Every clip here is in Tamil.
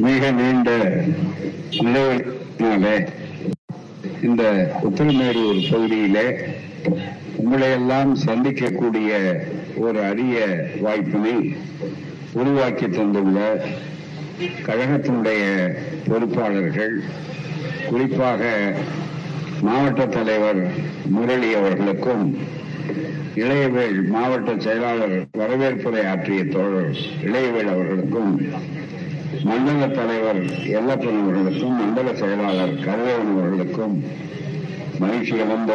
மிக நீண்ட நிலவினாலே இந்த உத்திரமேரூர் பகுதியிலே உங்களை எல்லாம் சந்திக்கக்கூடிய ஒரு அரிய வாய்ப்பினை உருவாக்கி தந்துள்ள கழகத்தினுடைய பொறுப்பாளர்கள் குறிப்பாக மாவட்ட தலைவர் முரளி அவர்களுக்கும் இளையவேள் மாவட்ட செயலாளர் வரவேற்புரை ஆற்றிய தோழர் இளையவேள் அவர்களுக்கும் மண்டல தலைவர் எல்லப்பன் அவர்களுக்கும் மண்டல செயலாளர் கருவேவன் அவர்களுக்கும் மகிழ்ச்சி இழந்த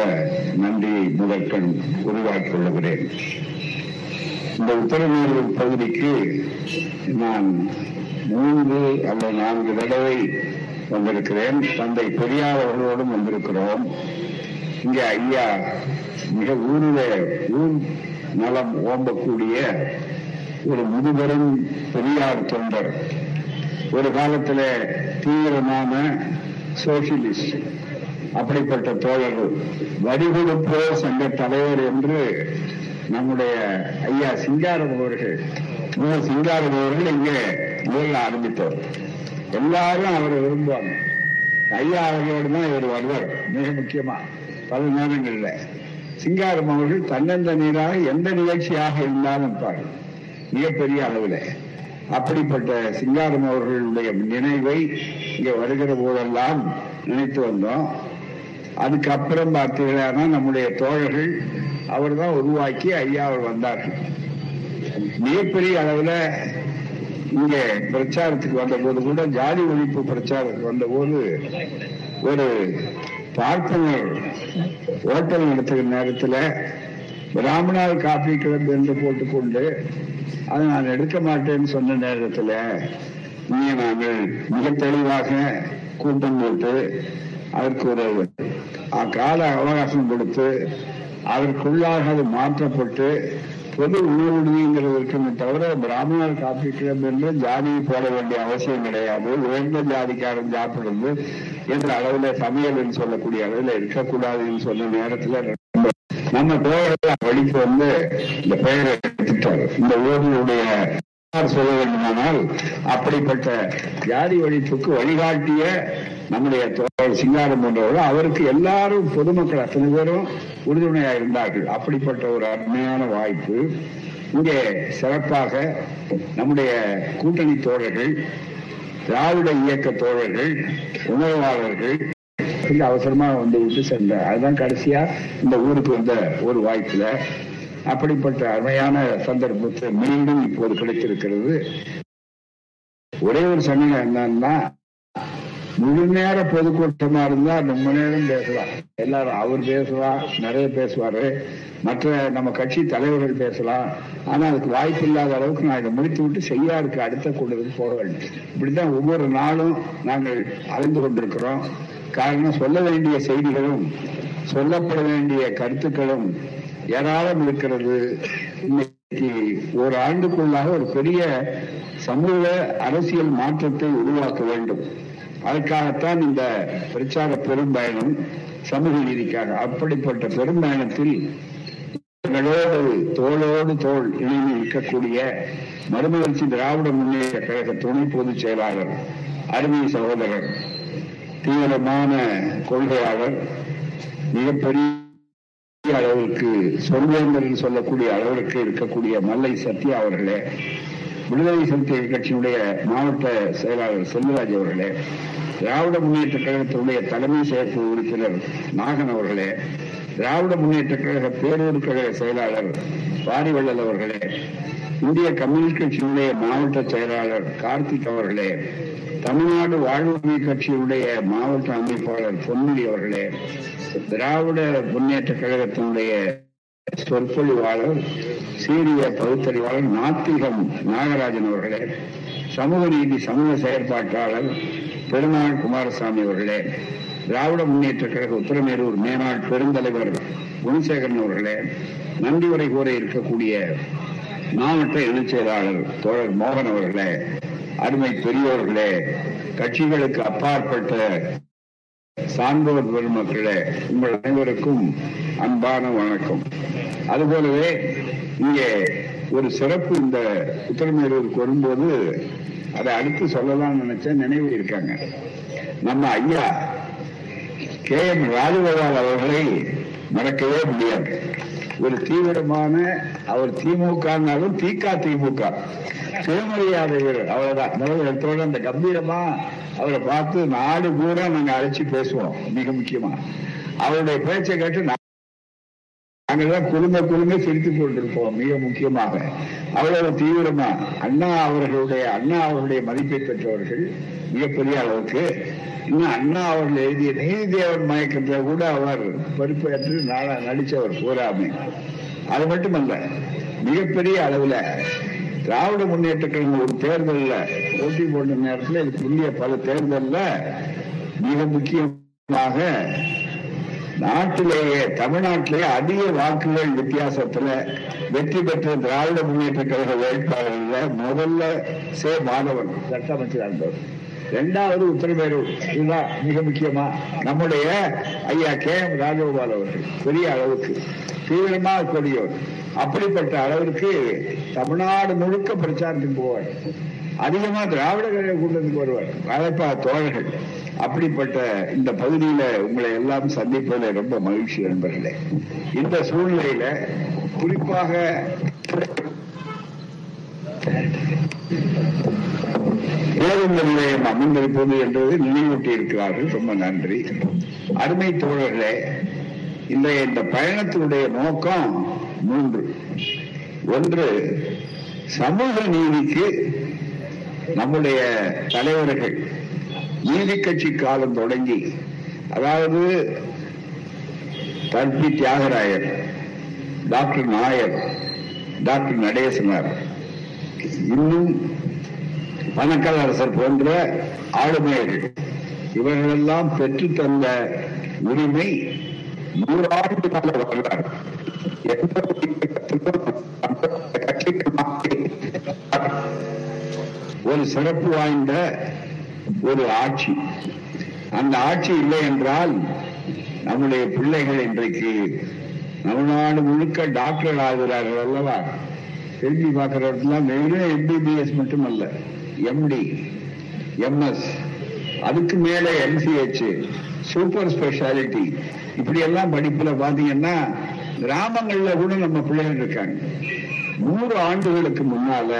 நன்றியை முதற்கண் உருவாக்கிக் கொள்கிறேன். இந்த உத்தரமேரூர் பகுதிக்கு நான் மூன்று அல்லது நான்கு தடவை வந்திருக்கிறேன். தந்தை பெரியார் அவர்களோடும் வந்திருக்கிறோம். இங்கே ஐயா மிக ஊரிலே ஊர் நலம் ஓம்பக்கூடிய ஒரு முதுபெரும் பெரியார் தொண்டர் ஒரு காலத்தில் தீவிரமான சோசியலிஸ்ட் அப்படிப்பட்ட தோழர்கள் வடிகொடுப்போர் சங்க தலைவர் என்று நம்முடைய ஐயா சிங்காரம் அவர்கள் முதல் சிங்காரம் அவர்கள் இங்கே முதல்ல ஆரம்பித்தவர் எல்லாரும் அவரை விரும்புவாங்க. ஐயா அவர்களோடு தான் இவர் வருவார். மிக முக்கியமா பல நேரங்களில். சிங்காரம் அவர்கள் நீராக எந்த நிகழ்ச்சியாக இருந்தாலும் இருப்பார் மிகப்பெரிய அளவில். அப்படிப்பட்ட சிங்காரம் அவர்களுடைய நினைவை இங்கே வருகிற போதெல்லாம் நினைத்து வந்தோம். அதுக்கப்புறம் பார்த்தீங்கன்னா நம்முடைய தோழர்கள் அவர் தான் உருவாக்கி ஐயா அவர் வந்தார்கள். மிகப்பெரிய அளவில் இங்கே பிரச்சாரத்துக்கு வந்தபோது கூட ஜாதி ஒழிப்பு பிரச்சாரத்துக்கு வந்தபோது ஒரு பார்ப்பனர் ஓட்டல் நடத்துகிற நேரத்தில் பிராமணால் காப்பி கிளம்பு என்று போட்டுக்கொண்டு அதை நான் எடுக்க மாட்டேன்னு சொன்ன நேரத்தில் நீ நாங்கள் மிக தெளிவாக கூட்டம் போட்டு அதற்கு ஒரு கால அவகாசம் கொடுத்து அதற்குள்ளாக அது மாற்றப்பட்டு பொது உணவுடுங்கிறதற்கு இருக்குமே தவிர பிராமணர் காப்பி கிளம்பு என்று ஜாதியை போட வேண்டிய அவசியம் கிடையாது. உயர்ந்த ஜாதிக்காரன் சாப்பிடுறது என்ற அளவில் சமையல் என்று சொல்லக்கூடிய அளவில் இருக்கக்கூடாதுன்னு சொன்ன நேரத்தில் நம்ம தோழர்கள் படித்து வந்து இந்த பெயரை எடுத்துட்டார் இந்த ஊர்களுடைய சொல்ல வேண்டுமானால் அப்படிப்பட்ட ஜாதி ஒழிப்புக்கு வழிகாட்டிய நம்முடைய தோழர் சிங்காரம் போன்றவர்கள் அவருக்கு எல்லாரும் பொதுமக்கள் அத்தனை பேரும் உறுதுணையா இருந்தார்கள். அப்படிப்பட்ட ஒரு அருமையான வாய்ப்பு. இங்கே சிறப்பாக நம்முடைய கூட்டணி தோழர்கள் திராவிட இயக்க தோழர்கள் உணர்வாளர்கள் அவசரமா வந்து விட்டு சென்ற அதுதான் கடைசியா இந்த ஊருக்கு வந்த ஒரு வாய்ப்புல அப்படிப்பட்ட அருமையான சந்தர்ப்பத்தை மீண்டும் இப்போது கிடைத்திருக்கிறது. ஒரே ஒரு சமயம் என்னன்னா முழு நேர பொதுக்கூட்டமா இருந்தா ரொம்ப நேரம் பேசலாம். எல்லாரும் அவர் பேசலாம் நிறைய பேசுவாரு. மற்ற நம்ம கட்சி தலைவர்கள் பேசலாம். ஆனா அதுக்கு வாய்ப்பு இல்லாத அளவுக்கு நான் இதை முடித்து விட்டு செய்யாருக்கு அடுத்த கூட்டத்துக்கு போக வேண்டும் இப்படிதான் ஒவ்வொரு நாளும் நாங்கள் அலைந்து கொண்டிருக்கிறோம். காரணம் சொல்ல வேண்டிய செய்திகளும் சொல்லப்பட வேண்டிய கருத்துக்களும் ஏராளம் இருக்கிறது. இன்னைக்கு ஒரு ஆண்டுக்குள்ளாக ஒரு பெரிய சமூக அரசியல் மாற்றத்தை உருவாக்க வேண்டும். அதற்காகத்தான் இந்த பிரச்சார பெரும்பயணம் சமூக நீதிக்காக. அப்படிப்பட்ட பெரும்பயணத்தில் எங்களோடு தோளோடு தோல் இணைந்து இருக்கக்கூடிய மறுமலர்ச்சி திராவிட முன்னேற்ற கழக துணை பொதுச் செயலாளர் அருமை சகோதரர் தீவிரமான கொள்கையாளர் மிகப்பெரிய அளவிற்கு சொல்வேந்தர் சொல்லக்கூடிய அளவிற்கு இருக்கக்கூடிய மல்லை சத்யா அவர்களே விடுதலை சிறுத்தைகள் கட்சியினுடைய மாவட்ட செயலாளர் செல்வராஜ் அவர்களே திராவிட முன்னேற்ற கழகத்தினுடைய தலைமை செயற்குழு உறுப்பினர் நாகன் அவர்களே திராவிட முன்னேற்ற கழக பேரூர் கழக செயலாளர் வாரிவள்ளல் அவர்களே இந்திய கம்யூனிஸ்ட் கட்சியினுடைய மாவட்ட செயலாளர் கார்த்திக் அவர்களே தமிழ்நாடு வாழ்வுமை கட்சியினுடைய மாவட்ட அமைப்பாளர் பொன்முடி அவர்களே திராவிட முன்னேற்ற கழகத்தினுடைய சொற்பொழிவாளர் சீரிய பகுத்தறிவாளர் நாத்திகம் நாகராஜன் அவர்களே சமூக நீதி சமூக செயற்பாட்டாளர் பெருமாள் குமாரசாமி அவர்களே திராவிட முன்னேற்ற கழக உத்தரமேரூர் மேனாள் பெருந்தலைவர் குணசேகரன் அவர்களே நன்றி உரை கூற இருக்கக்கூடிய மாவட்ட இணைச் செயலாளர் தோழர் மோகன் அவர்களே அருமை பெரியோர்களே கட்சிகளுக்கு அப்பாற்பட்ட சான்றோர் பெருமக்களே உங்கள் அனைவருக்கும் அன்பான வணக்கம். அதுபோலவே இங்கே ஒரு சிறப்பு இந்த உத்தரமேரூருக்கு வரும்போது அதை அடுத்து சொல்லலாம்னு நினைச்ச நினைவு இருக்காங்க. நம்ம ஐயா கே எம் ராஜகோபால் அவர்களை மறக்கவே முடியாது. ஒரு தீவிரமான அவர் திமுகனாலும் திக திமுக. சுயமரியாதை வீரர் அவ்வளவுதான். முதல் அந்த கம்பீரமா அவரை பார்த்து நாடு பூரா நாங்க அழைச்சி பேசுவோம் மிக முக்கியமா. அவருடைய பேச்சை கேட்டு நாங்கள்தான் குழுங்க குழுங்க சிரித்துக் கொண்டிருப்போம் மிக முக்கியமாக. அவ்வளவு தீவிரமா. அண்ணா அவர்களுடைய அண்ணா அவர்களுடைய மதிப்பை பெற்றவர்கள் மிகப்பெரிய அளவுக்கு இன்னும் அண்ணா அவர்கள் எழுதிய நீதிதேவன் மயக்கத்தை கூட அவர் பொறுப்பேற்று நாளா நடிச்சவர் பூராமே அது மட்டுமல்ல மிகப்பெரிய அளவுல திராவிட முன்னேற்ற கழகம் ஒரு தேர்தலில் போட்டி போட்ட நேரத்தில் இது புதிய பல தேர்தலில் மிக முக்கியமாக நாட்டிலேயே தமிழ்நாட்டிலேயே அதிக வாக்குகள் வித்தியாசத்துல வெற்றி பெற்ற திராவிட முன்னேற்ற கழக வேட்பாளர்கள் முதல்ல சே மாதவன் சட்ட அமைச்சர் ரெண்டாவது இரண்டாவது உத்தரமேரூர் இதுதான் மிக முக்கியமா. நம்முடைய ஐயா கே எம் ராஜகோபால் அவர்கள். பெரிய அளவுக்கு. தீவிரமாக கூடியவர் அப்படிப்பட்ட அளவிற்கு தமிழ்நாடு முழுக்க பிரச்சாரத்துக்கு போவார். அதிகமா திராவிட கழக கூட்டத்துக்கு வருவார். வாழைப்பா தோழர்கள். அப்படிப்பட்ட இந்த பகுதியில உங்களை எல்லாம் சந்திப்பதில் ரொம்ப மகிழ்ச்சி நண்பர்களே. இந்த சூழ்நிலையில குறிப்பாக பேருந்து நிலையம் அமர்ந்திருப்பது என்பது நினைவூட்டி இருக்கிறார்கள் ரொம்ப நன்றி. அருமை தோழர்களே இந்த இந்த பயணத்தினுடைய நோக்கம் மூன்று. ஒன்று சமூக நீதிக்கு நம்முடைய தலைவர்கள் நீதி கட்சி காலம் தொடங்கி அதாவது தன்பி தியாகராயர் டாக்டர் நாயர் டாக்டர் நடேசனார் இன்னும் பணக்கலரசர் போன்ற ஆளுமையர்கள் இவர்களெல்லாம் பெற்று தந்த உரிமை நூறாண்டு கால வரலாறு. எந்த கட்சிக்கு ஒரு சிறப்பு வாய்ந்த ஒரு ஆட்சி. அந்த ஆட்சி இல்லை என்றால் நம்முடைய பிள்ளைகள் இன்றைக்கு தமிழ்நாடு முழுக்க டாக்டர் ஆகிறார்கள் அல்லவா? திரும்பி இடத்துல வெறும் எம்பிபிஎஸ் மட்டுமல்ல எம்டி எம்எஸ் அதுக்கு மேல எம்சிஹெச் சூப்பர் ஸ்பெஷாலிட்டி இப்படி எல்லாம் படிப்புல பாத்தீங்கன்னா கிராமங்கள்ல கூட நம்ம பிள்ளைகள் இருக்காங்க. நூறு ஆண்டுகளுக்கு முன்னால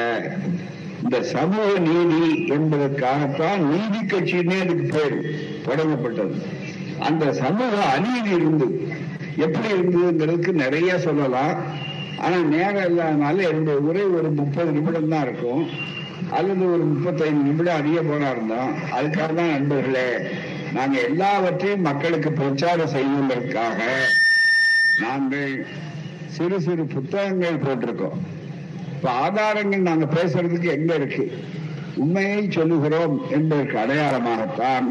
இந்த சமூக நீதி என்பதற்காகத்தான் நீதி கட்சின்னே அதுக்கு பேர் தொடங்கப்பட்டது. அந்த சமூக அநீதி இருந்து எப்படி இருந்ததுங்கிறதுக்கு நிறைய சொல்லலாம். ஆனா நேரம் இல்லாதனால என்னுடைய உரை ஒரு முப்பது நிமிடம் தான் இருக்கும். அல்லது ஒரு முப்பத்தைந்து நிமிடம் அதிக போனா இருந்தோம் அதுக்காக தான் நண்பர்களே நாங்க எல்லாவற்றையும் மக்களுக்கு பிரச்சாரம் செய்வதற்காக நாங்கள் சிறு சிறு புத்தகங்கள் போட்டிருக்கோம். இப்ப ஆதாரங்கள் நாங்க பேசுறதுக்கு எங்க இருக்கு? உண்மையை சொல்லுகிறோம் என்பதற்கு அடையாளமாகத்தான்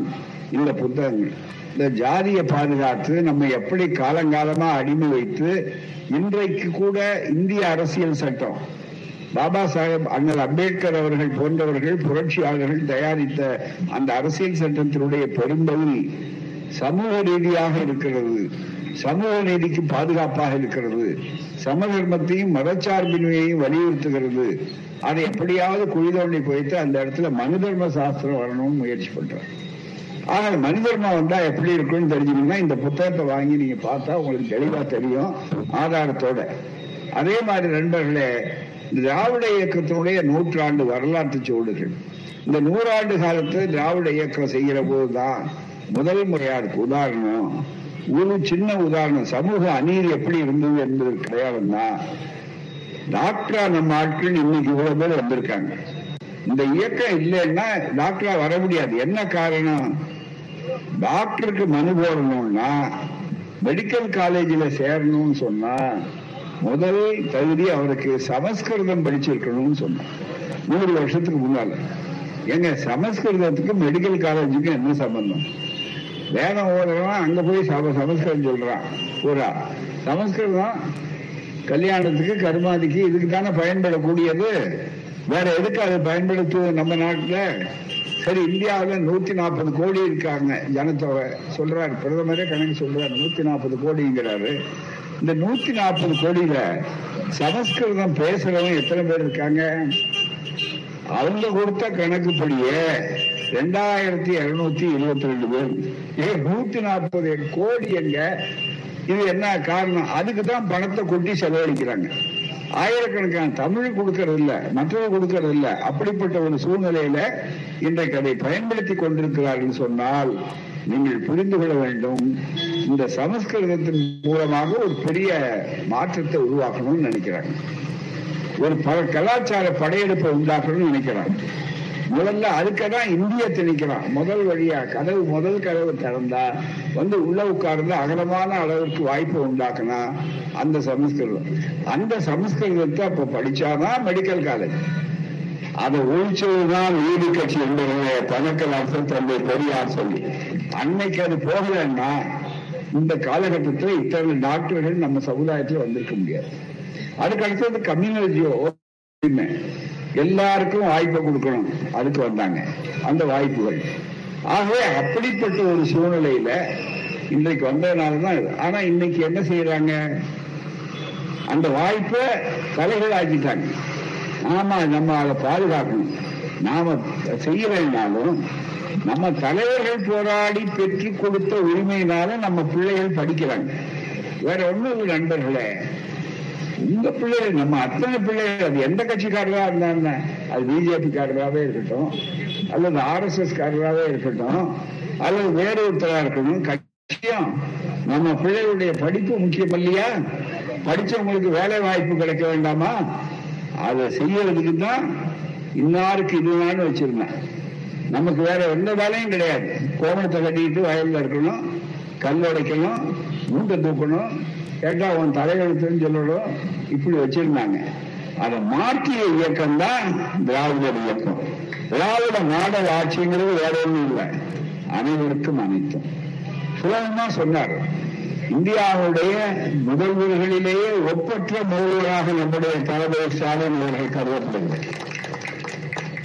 இந்த புத்தகங்கள். இந்த ஜாதியை பாதுகாத்து நம்ம எப்படி காலங்காலமா அடிமை வைத்து இன்றைக்கு கூட இந்திய அரசியல் சட்டம். பாபா சாஹேப் அண்ணல் அம்பேத்கர் அவர்கள் போன்றவர்கள் புரட்சியாளர்கள் தயாரித்த அந்த அரசியல் சட்டத்தினுடைய பெரும்பகுதி சமூக ரீதியாக இருக்கிறது. சமூக நீதிக்கு பாதுகாப்பாக இருக்கிறது. சமதர்மத்தையும் மதச்சார்பின்மையையும் வலியுறுத்துகிறது. அதை எப்படியாவது குழிதோண்டி போயிட்டு அந்த இடத்துல மனு தர்ம சாஸ்திரம் வரணும்னு முயற்சி பண்றாங்க ஆக மனிதர்மா வந்தா எப்படி இருக்கும்னு தெரிஞ்சுக்கணும்னா இந்த புத்தகத்தை வாங்கி நீங்க பார்த்தா உங்களுக்கு தெளிவா தெரியும் ஆதாரத்தோட. அதே மாதிரி நண்பர்களே திராவிட இயக்கத்தினுடைய நூற்றாண்டு வரலாற்று சூடுகள். இந்த நூறாண்டு காலத்து திராவிட இயக்கம் செய்கிற போதுதான் முதல் முறையா இருக்கு உதாரணம் ஒரு சின்ன உதாரணம் சமூக அநீதி எப்படி இருந்தது என்பதற்கு அடையாளம் தான். டாக்டரா நம்ம ஆட்கள் இன்னைக்கு இவ்வளவு பேர் வந்திருக்காங்க. இந்த இயக்கம் இல்லைன்னா டாக்டரா வர முடியாது. என்ன காரணம்? டாக்டருக்கு மனு போடணும்னா மெடிக்கல் காலேஜில் சேரணும்னு சொன்னா முதல் தகுதி அவருக்கு சமஸ்கிருதம் படிச்சிருக்கணும்னு சொன்னான் நூறு வருஷத்துக்கு முன்னால. எங்க சமஸ்கிருதத்துக்கு மெடிக்கல் காலேஜுக்கு என்ன சம்பந்தம்? வேதம் ஓடுறான் அங்க போய் சம சமஸ்கிருதம் சொல்றான். பூரா சமஸ்கிருதம் கல்யாணத்துக்கு கருமாதிக்கு இதுக்கு தானே பயன்படக்கூடியது. வேற எதுக்கு அதை பயன்படுத்துவது நம்ம நாட்டுல? சரி இந்தியாவில் நூத்தி நாற்பது கோடி இருக்காங்க. ஜனத்தொகை சொல்றாரு. பிரதமரே கணக்கு சொல்றாரு. நூத்தி நாற்பது கோடிங்கிறாரு. இந்த நூத்தி நாற்பது கோடியில சமஸ்கிருதம் பேசுறவங்க எத்தனை பேர் இருக்காங்க? அவங்க கொடுத்த கணக்குப்படியே ரெண்டாயிரத்தி இருநூத்தி இருபத்தி ரெண்டு பேர். ஏ நூத்தி நாற்பது கோடி எங்க? இது என்ன காரணம்? அதுக்கு தான் பணத்தை கொட்டி செலவழிக்கிறாங்க. ஆயிரக்கணக்கான தமிழ் கொடுக்கறது இல்ல கொடுக்கறதில்ல கொடுக்கறது இல்ல அப்படிப்பட்ட ஒரு சூழ்நிலையில இன்றைக்கு அதை பயன்படுத்தி கொண்டிருக்கிறார்கள் சொன்னால் நீங்கள் புரிந்து கொள்ள வேண்டும் இந்த சமஸ்கிருதத்தின் மூலமாக ஒரு பெரிய மாற்றத்தை உருவாக்கணும்னு நினைக்கிறாங்க. ஒரு பல கலாச்சார படையெடுப்பை உண்டாக்கணும்னு நினைக்கிறாங்க. முதல்ல அதுக்கதான் இந்திய திணிக்கிறான் முதல் வழியா கதவு முதல் கதவு திறந்தா வந்து உள்ள உட்கார்ந்து அகலமான அளவிற்கு வாய்ப்பு உண்டாக்குனா அந்த சமஸ்கிருதம். அந்த சமஸ்கிருதத்தை அப்ப படிச்சாதான் மெடிக்கல் காலேஜ் அதை ஒழிச்சதுதான் நீதி கட்சி என்பதை தனக்கலாசன் தந்தை பெரியார் சொல்லி. அன்னைக்கு அது போகலன்னா இந்த காலகட்டத்தில் இத்தனை டாக்டர்கள் நம்ம சமுதாயத்தில் வந்திருக்க முடியாது. அதுக்கு அடுத்தது கம்யூனிட்டியோ எல்லாருக்கும் வாய்ப்பை கொடுக்கணும். அதுக்கு வந்தாங்க. அந்த வாய்ப்புகள். ஆகவே அப்படிப்பட்ட ஒரு சூழ்நிலையில இன்றைக்கு வந்ததுனாலதான் ஆனா இன்னைக்கு என்ன செய்யறாங்க அந்த வாய்ப்பை தலைகள் ஆக்கிட்டாங்க. ஆமா நம்ம அதை பாதுகாக்கணும். நாம செய்யறதுனாலும் நம்ம தலைவர்கள் போராடி பெற்றுக் கொடுத்த உரிமையினால நம்ம பிள்ளைகள் படிக்கிறாங்க. வேற ஒண்ணும் இல்லை நண்பர்களே. உங்க பிள்ளைகள் நம்ம அத்தனை பிள்ளைகள் அது எந்த கட்சிக்காரராக இருந்தாங்க அது பிஜேபி காரராகவே இருக்கட்டும் அல்லது ஆர்எஸ்எஸ் காரராகவே இருக்கட்டும் அல்லது வேறு ஒருத்தராக இருக்கணும் கட்சியும். நம்ம பிள்ளைகளுடைய படிப்பு முக்கியம் இல்லையா? படிச்சவங்களுக்கு வேலை வாய்ப்பு கிடைக்க வேண்டாமா? அதை செய்யறதுக்கு தான் இன்னாருக்கு இதுவான்னு வச்சிருந்தேன். நமக்கு வேற எந்த வேலையும் கிடையாது. கோமணத்தை கட்டிக்கிட்டு வயல்ல இருக்கணும் கல் உடைக்கணும் மூட்டை தூக்கணும் கேட்டா உன் தலையெழுத்துன்னு சொல்லணும் இப்படி வச்சிருந்தாங்க. அதை மாற்றிய இயக்கம் தான் திராவிடர் இயக்கம். திராவிட மாடல் ஆட்சிங்கிறது வேற ஒன்றும் இல்லை. அனைவருக்கும் அனைத்தும். சுலபமா சொன்னார். இந்தியாவுடைய முதல்வர்களிலேயே ஒப்பற்ற முதல்வராக நம்முடைய தளபதி ஸ்டாலின் அவர்கள் கருதப்படுகிறது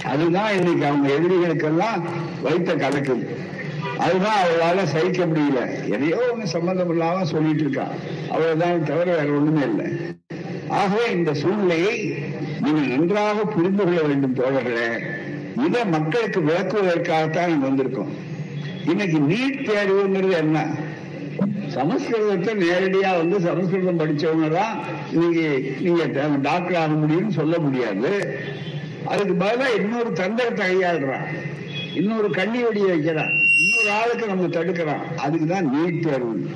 அதுதான் இன்னைக்கு அவங்க எதிரிகளுக்கெல்லாம் வைத்த கணக்கு. அதுதான் அவளால சகிக்க முடியல. எதையோ ஒண்ணு சம்பந்தம் இல்லாம சொல்லிட்டு இருக்கா. அவ்வளவுதான் தவிர வேற ஒண்ணுமே இல்லை. ஆகவே இந்த சூழ்நிலையை நீங்கள் நன்றாக புரிந்து கொள்ள வேண்டும் தோழர்களே. இதை மக்களுக்கு விளக்குவதற்காகத்தான் நாங்கள் வந்திருக்கோம். இன்னைக்கு நீட் தேர்வுங்கிறது என்ன? சமஸ்கிருதத்தை நேரடியா வந்து சமஸ்கிருதம் படிச்சவங்க தான் நீங்க நீங்க டாக்டர் ஆக முடியும்னு சொல்ல முடியாது. அதுக்கு பதிலா இன்னொரு தந்திரத்தை கையாளுறான். இன்னொரு கண்ணி வெடியை வைக்கிறான். இன்னொரு ஆளுக்கு நம்ம தடுக்கிறோம் அதுக்குதான் நீட் தேர்வு.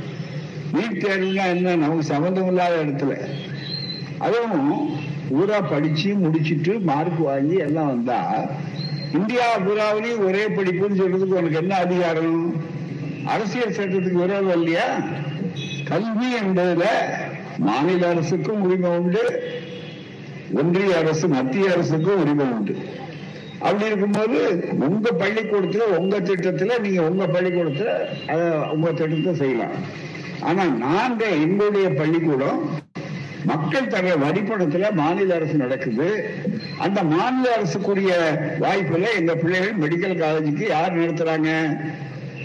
நீட் தேர்வுனா என்ன? நமக்கு சம்பந்தம் இல்லாத இடத்துல. அதுவும் ஊரா படிச்சு முடிச்சுட்டு மார்க் வாங்கி எல்லாம் வந்தா இந்தியா பூராவிலையும் ஒரே படிப்புன்னு சொல்றதுக்கு உனக்கு என்ன அதிகாரம்? அரசியல் சட்டத்துக்கு விரோதம் இல்லையா? கல்வி என்பதுல மாநில அரசுக்கும் உரிமை உண்டு. ஒன்றிய அரசு மத்திய அரசுக்கும் உரிமை உண்டு. அப்படி இருக்கும்போது உங்க பள்ளிக்கூடத்துல உங்க திட்டத்துல நீங்க உங்க பள்ளிக்கூடத்துல அத உங்க திட்டத்தை செய்யலாம். ஆனா நாங்க எங்களுடைய பள்ளிக்கூடம் மக்கள் தர வரிப்பணத்துல மாநில அரசு நடக்குது. அந்த மாநில அரசுக்குரிய வாய்ப்புல எங்க பிள்ளைகள் மெடிக்கல் காலேஜுக்கு யார் நடத்துறாங்க?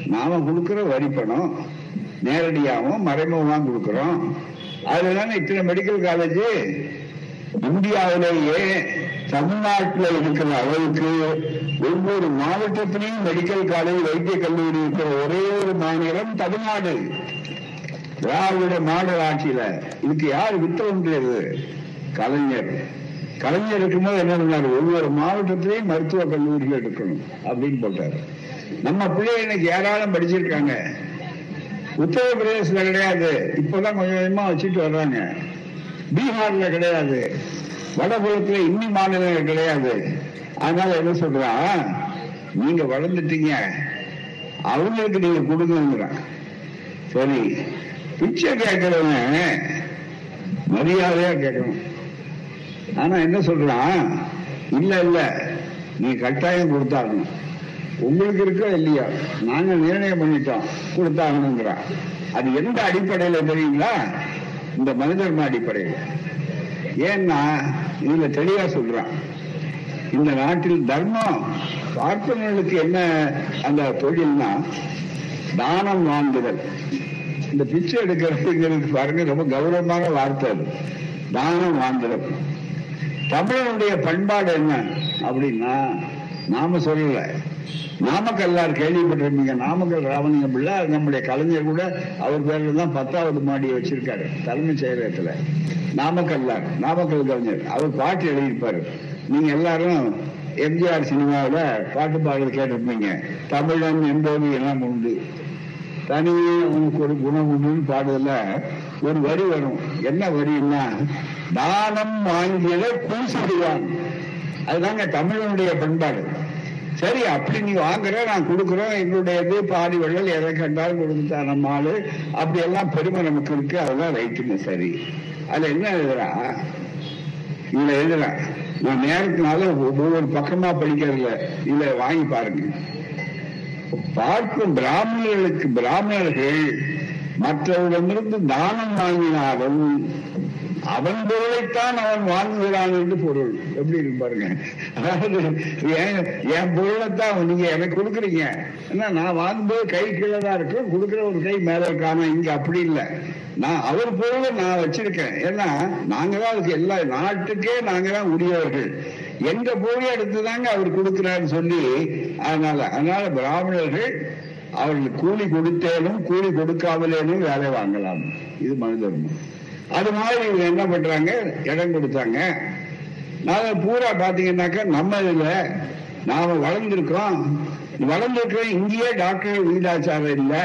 நாம கொடுக்கிற வரிப்பணம் நேரடியாகவும் மறைமுகமாக கொடுக்கிறோம். அதுல இத்தனை மெடிக்கல் காலேஜ் இந்தியாவிலேயே தமிழ்நாட்டில் இருக்கிற அளவுக்கு ஒவ்வொரு மாவட்டத்திலையும் மெடிக்கல் காலேஜ் வைத்திய கல்லூரி இருக்கிற ஒரே ஒரு மாநிலம் தமிழ்நாடு. திராவிட மாடல் ஆட்சியில. இதுக்கு யார் வித்தம் ஒன்றியது கலைஞர். கலைஞர் இருக்கும்போது என்ன பண்ணாரு? ஒவ்வொரு மாவட்டத்திலையும் மருத்துவ கல்லூரிகள் இருக்கணும் அப்படின்னு போட்டார். நம்ம பிள்ளைங்க இன்னைக்கு ஏராளம் படிச்சிருக்காங்க. உத்தரப்பிரதேசல கிடையாது. இப்பதான் கொஞ்சம் கொஞ்சமா வச்சுட்டு வர்றாங்க. பீகார்ல கிடையாது. வடபுறத்துல இன்னி மாநிலங்கள் கிடையாது. அதனால என்ன சொல்றான் நீங்க வளர்ந்துட்டீங்க. அவங்களுக்கு நீங்க கொடுங்கிறான் சரி பிச்சை கேட்கிறவன் மரியாதையா கேட்கணும். ஆனா என்ன சொல்றான் இல்ல இல்ல நீ கட்டாயம் கொடுத்தாகணும். உங்களுக்கு இருக்கோ இல்லையா நாங்க நிர்ணயம் பண்ணிட்டோம். கொடுத்தாகணுங்கிறான் அது எந்த அடிப்படையில தெரியுங்களா? இந்த மனிதர்ம அடிப்படையில். ஏன்னா இதுல தெளிவா சொல்றான். இந்த நாட்டில் தர்மம் பார்ப்பனர்களுக்கு என்ன அந்த தொழில்னா தானம் வாங்குதல். இந்த பிச்சை எடுக்கிறதுங்கிறது பாருங்க ரொம்ப கௌரவமான வார்த்தை அது. தானம் வாங்குதல். தமிழனுடைய பண்பாடு என்ன அப்படின்னா நாம சொல்லல. நாமக்கல்லார் கேள்விப்பட்டிருப்பீங்க. நாமக்கல் ராமலிங்க பிள்ளை நம்முடைய கலைஞர் கூட அவர் பேர்ல தான் பத்தாவது மாடியை வச்சிருக்காரு தலைமைச் செயலகத்துல. நாமக்கல்லார் நாமக்கல் கலைஞர். அவர் பாட்டு எழுதியிருப்பாரு. நீங்க எல்லாரும் எம்ஜிஆர் சினிமாவில் பாட்டு பாடல் கேட்டிருப்பீங்க. தமிழன் என்பது எல்லாம் உண்டு. தனியே உனக்கு ஒரு குணம் உண்டுன்னு பாடுறதுல ஒரு வரி வரும். என்ன வரின்னா தானம் வாங்கியதை கூசிடுவான் அதுதாங்க தமிழனுடைய பண்பாடு. சரி அப்படி நீ வாங்குற நான் கொடுக்குறோம் எங்களுடையது பாதி வெள்ளல் எதை கண்டாலும் கொடுத்துட்டா நம்ம ஆளு. அப்படி எல்லாம் பெருமை நமக்கு இருக்கு அதெல்லாம் ரைட்டுங்க சரி. அதுல என்ன எழுதுறா? இதுல எழுதுறா நான் நேரத்தினால ஒவ்வொரு பக்கமா படிக்கிறதுல இதுல வாங்கி பாருங்க. பார்க்கும் பிராமணர்களுக்கு பிராமணர்கள் மற்றவரிடமிருந்து தானம் வாங்கினாலும் அவன் பொருளைத்தான் அவன் வாங்குகிறான் என்று பொருள். எப்படி இருக்கு பாருங்க. அதாவது என் பொருளைத்தான் நீங்க எனக்கு கொடுக்குறீங்க? ஏன்னா நான் வாங்கும்போது கை கீழே தான் இருக்கும் கொடுக்குற ஒரு கை மேல இருக்காம இங்க அப்படி இல்லை. நான் அவர் பொருளை நான் வச்சிருக்கேன். ஏன்னா நாங்க தான் அதுக்கு எல்லா நாட்டுக்கே நாங்க தான் உரியவர்கள். எங்க பொருளை எடுத்துதாங்க அவர் கொடுக்கிறான்னு சொல்லி அதனால அதனால பிராமணர்கள் அவர்கள் கூலி கொடுத்தேனும் கூலி கொடுக்காமலேனும் வேலை வாங்கலாம். இது மனு அது மாதிரி இவங்க என்ன பண்றாங்க? இடம் கொடுத்தாங்க. நான் பூரா பாத்தீங்கன்னாக்கா நம்ம இதுல நாம வளர்ந்துருக்கிறோம். வளர்ந்துருக்கோம் இங்கேயே டாக்டர் வீடாச்சாரம் இல்லை.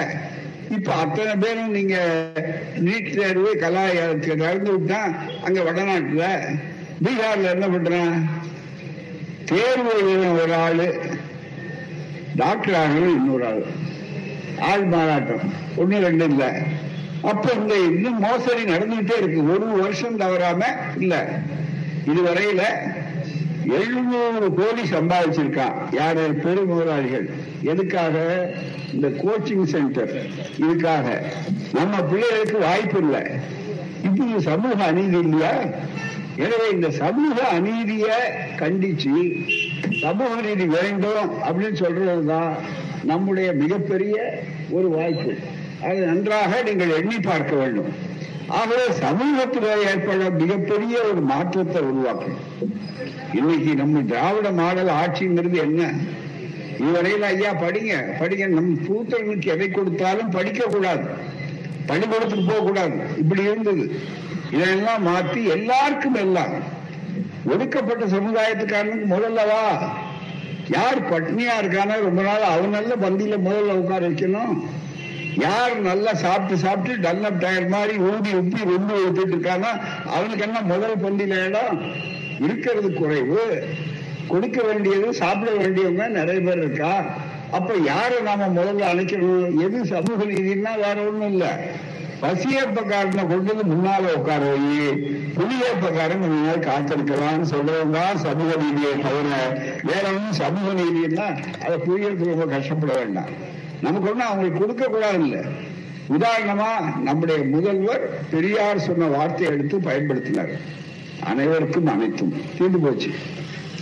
இப்ப அத்தனை பேரும் நீங்க நீட் தேர்வு கலாச்சாரத்துக்கு நடந்து விட்டா அங்க வடநாட்டுல. பீகார்ல என்ன பண்றான் தேர்வு எழுதின ஒரு ஆளு டாக்டர் ஆகணும் இன்னொரு ஆள். ஆள் மாறாட்டம். ஒன்னு ரெண்டு இல்லை. அப்ப இந்த இன்னும் மோசடி நடந்துகிட்டே இருக்கு. ஒரு வருஷம் தவறாம இல்ல இதுவரையில எழுநூறு கோடி சம்பாதிச்சிருக்கான். யார்? பெரு முதலாளிகள். எதுக்காக? இந்த கோச்சிங் சென்டர் இதுக்காக. நம்ம பிள்ளைகளுக்கு வாய்ப்பு இல்லை. இது சமூக அநீதி இல்லையா? எனவே இந்த சமூக அநீதிய கண்டிச்சு சமூக நீதி வேண்டும் அப்படின்னு சொல்றதுதான் நம்முடைய மிகப்பெரிய ஒரு வாய்ப்பு. அதை நன்றாக நீங்கள் எண்ணி பார்க்க வேண்டும். ஆகவே சமூகத்தில் ஏற்பட மிகப்பெரிய ஒரு மாற்றத்தை உருவாக்கும் இன்னைக்கு நம்ம திராவிட மாடல் ஆட்சிங்கிறது என்ன? இதுவரையில் ஐயா படிங்க படிங்க. நம் பூத்தவனுக்கு எதை கொடுத்தாலும் படிக்க கூடாது. பள்ளிக்கூடத்துக்கு போக கூடாது இப்படி இருந்தது. இதெல்லாம் மாத்தி எல்லாருக்கும் எல்லாம் ஒடுக்கப்பட்ட சமுதாயத்துக்காரனுக்கு முதல்லவா யார் பட்னியா இருக்கானோ ரொம்ப நாள் அவனால நல்ல பந்தியில முதல்ல உட்கார வைக்கணும். யார் நல்லா சாப்பிட்டு சாப்பிட்டு டல்லப் டயர் மாதிரி ஊதி உப்பி ரொம்ப ஊத்திட்டு இருக்கானா அவனுக்கு என்ன முதல் பந்தியில இடம்? இருக்கிறது குறைவு. கொடுக்க வேண்டியது சாப்பிட வேண்டியவங்க நிறைய பேர் இருக்கா? அப்ப யாரை நாம முதல்ல அழைக்கணும்? எது சமூக நீதினா வேற ஒண்ணும் இல்ல. பசியப்பக்காரனை கொண்டது முன்னால உட்கார வை. புளியப்பக்காரன் கொஞ்ச நேரம் காத்திருக்கலாம்னு சொல்றவங்க தான் சமூக நீதியை தவிர வேற ஒன்றும் சமூக நீதினா அதை புரியறதுக்கு ரொம்ப கஷ்டப்பட வேண்டாம். நமக்கு ஒன்றும் அவங்களுக்கு கொடுக்க கூடாது இல்லை உதாரணமா நம்முடைய முதல்வர் பெரியார் சொன்ன வார்த்தையை எடுத்து பயன்படுத்தினார். அனைவருக்கும் அனைத்தும். தீர்ந்து போச்சு.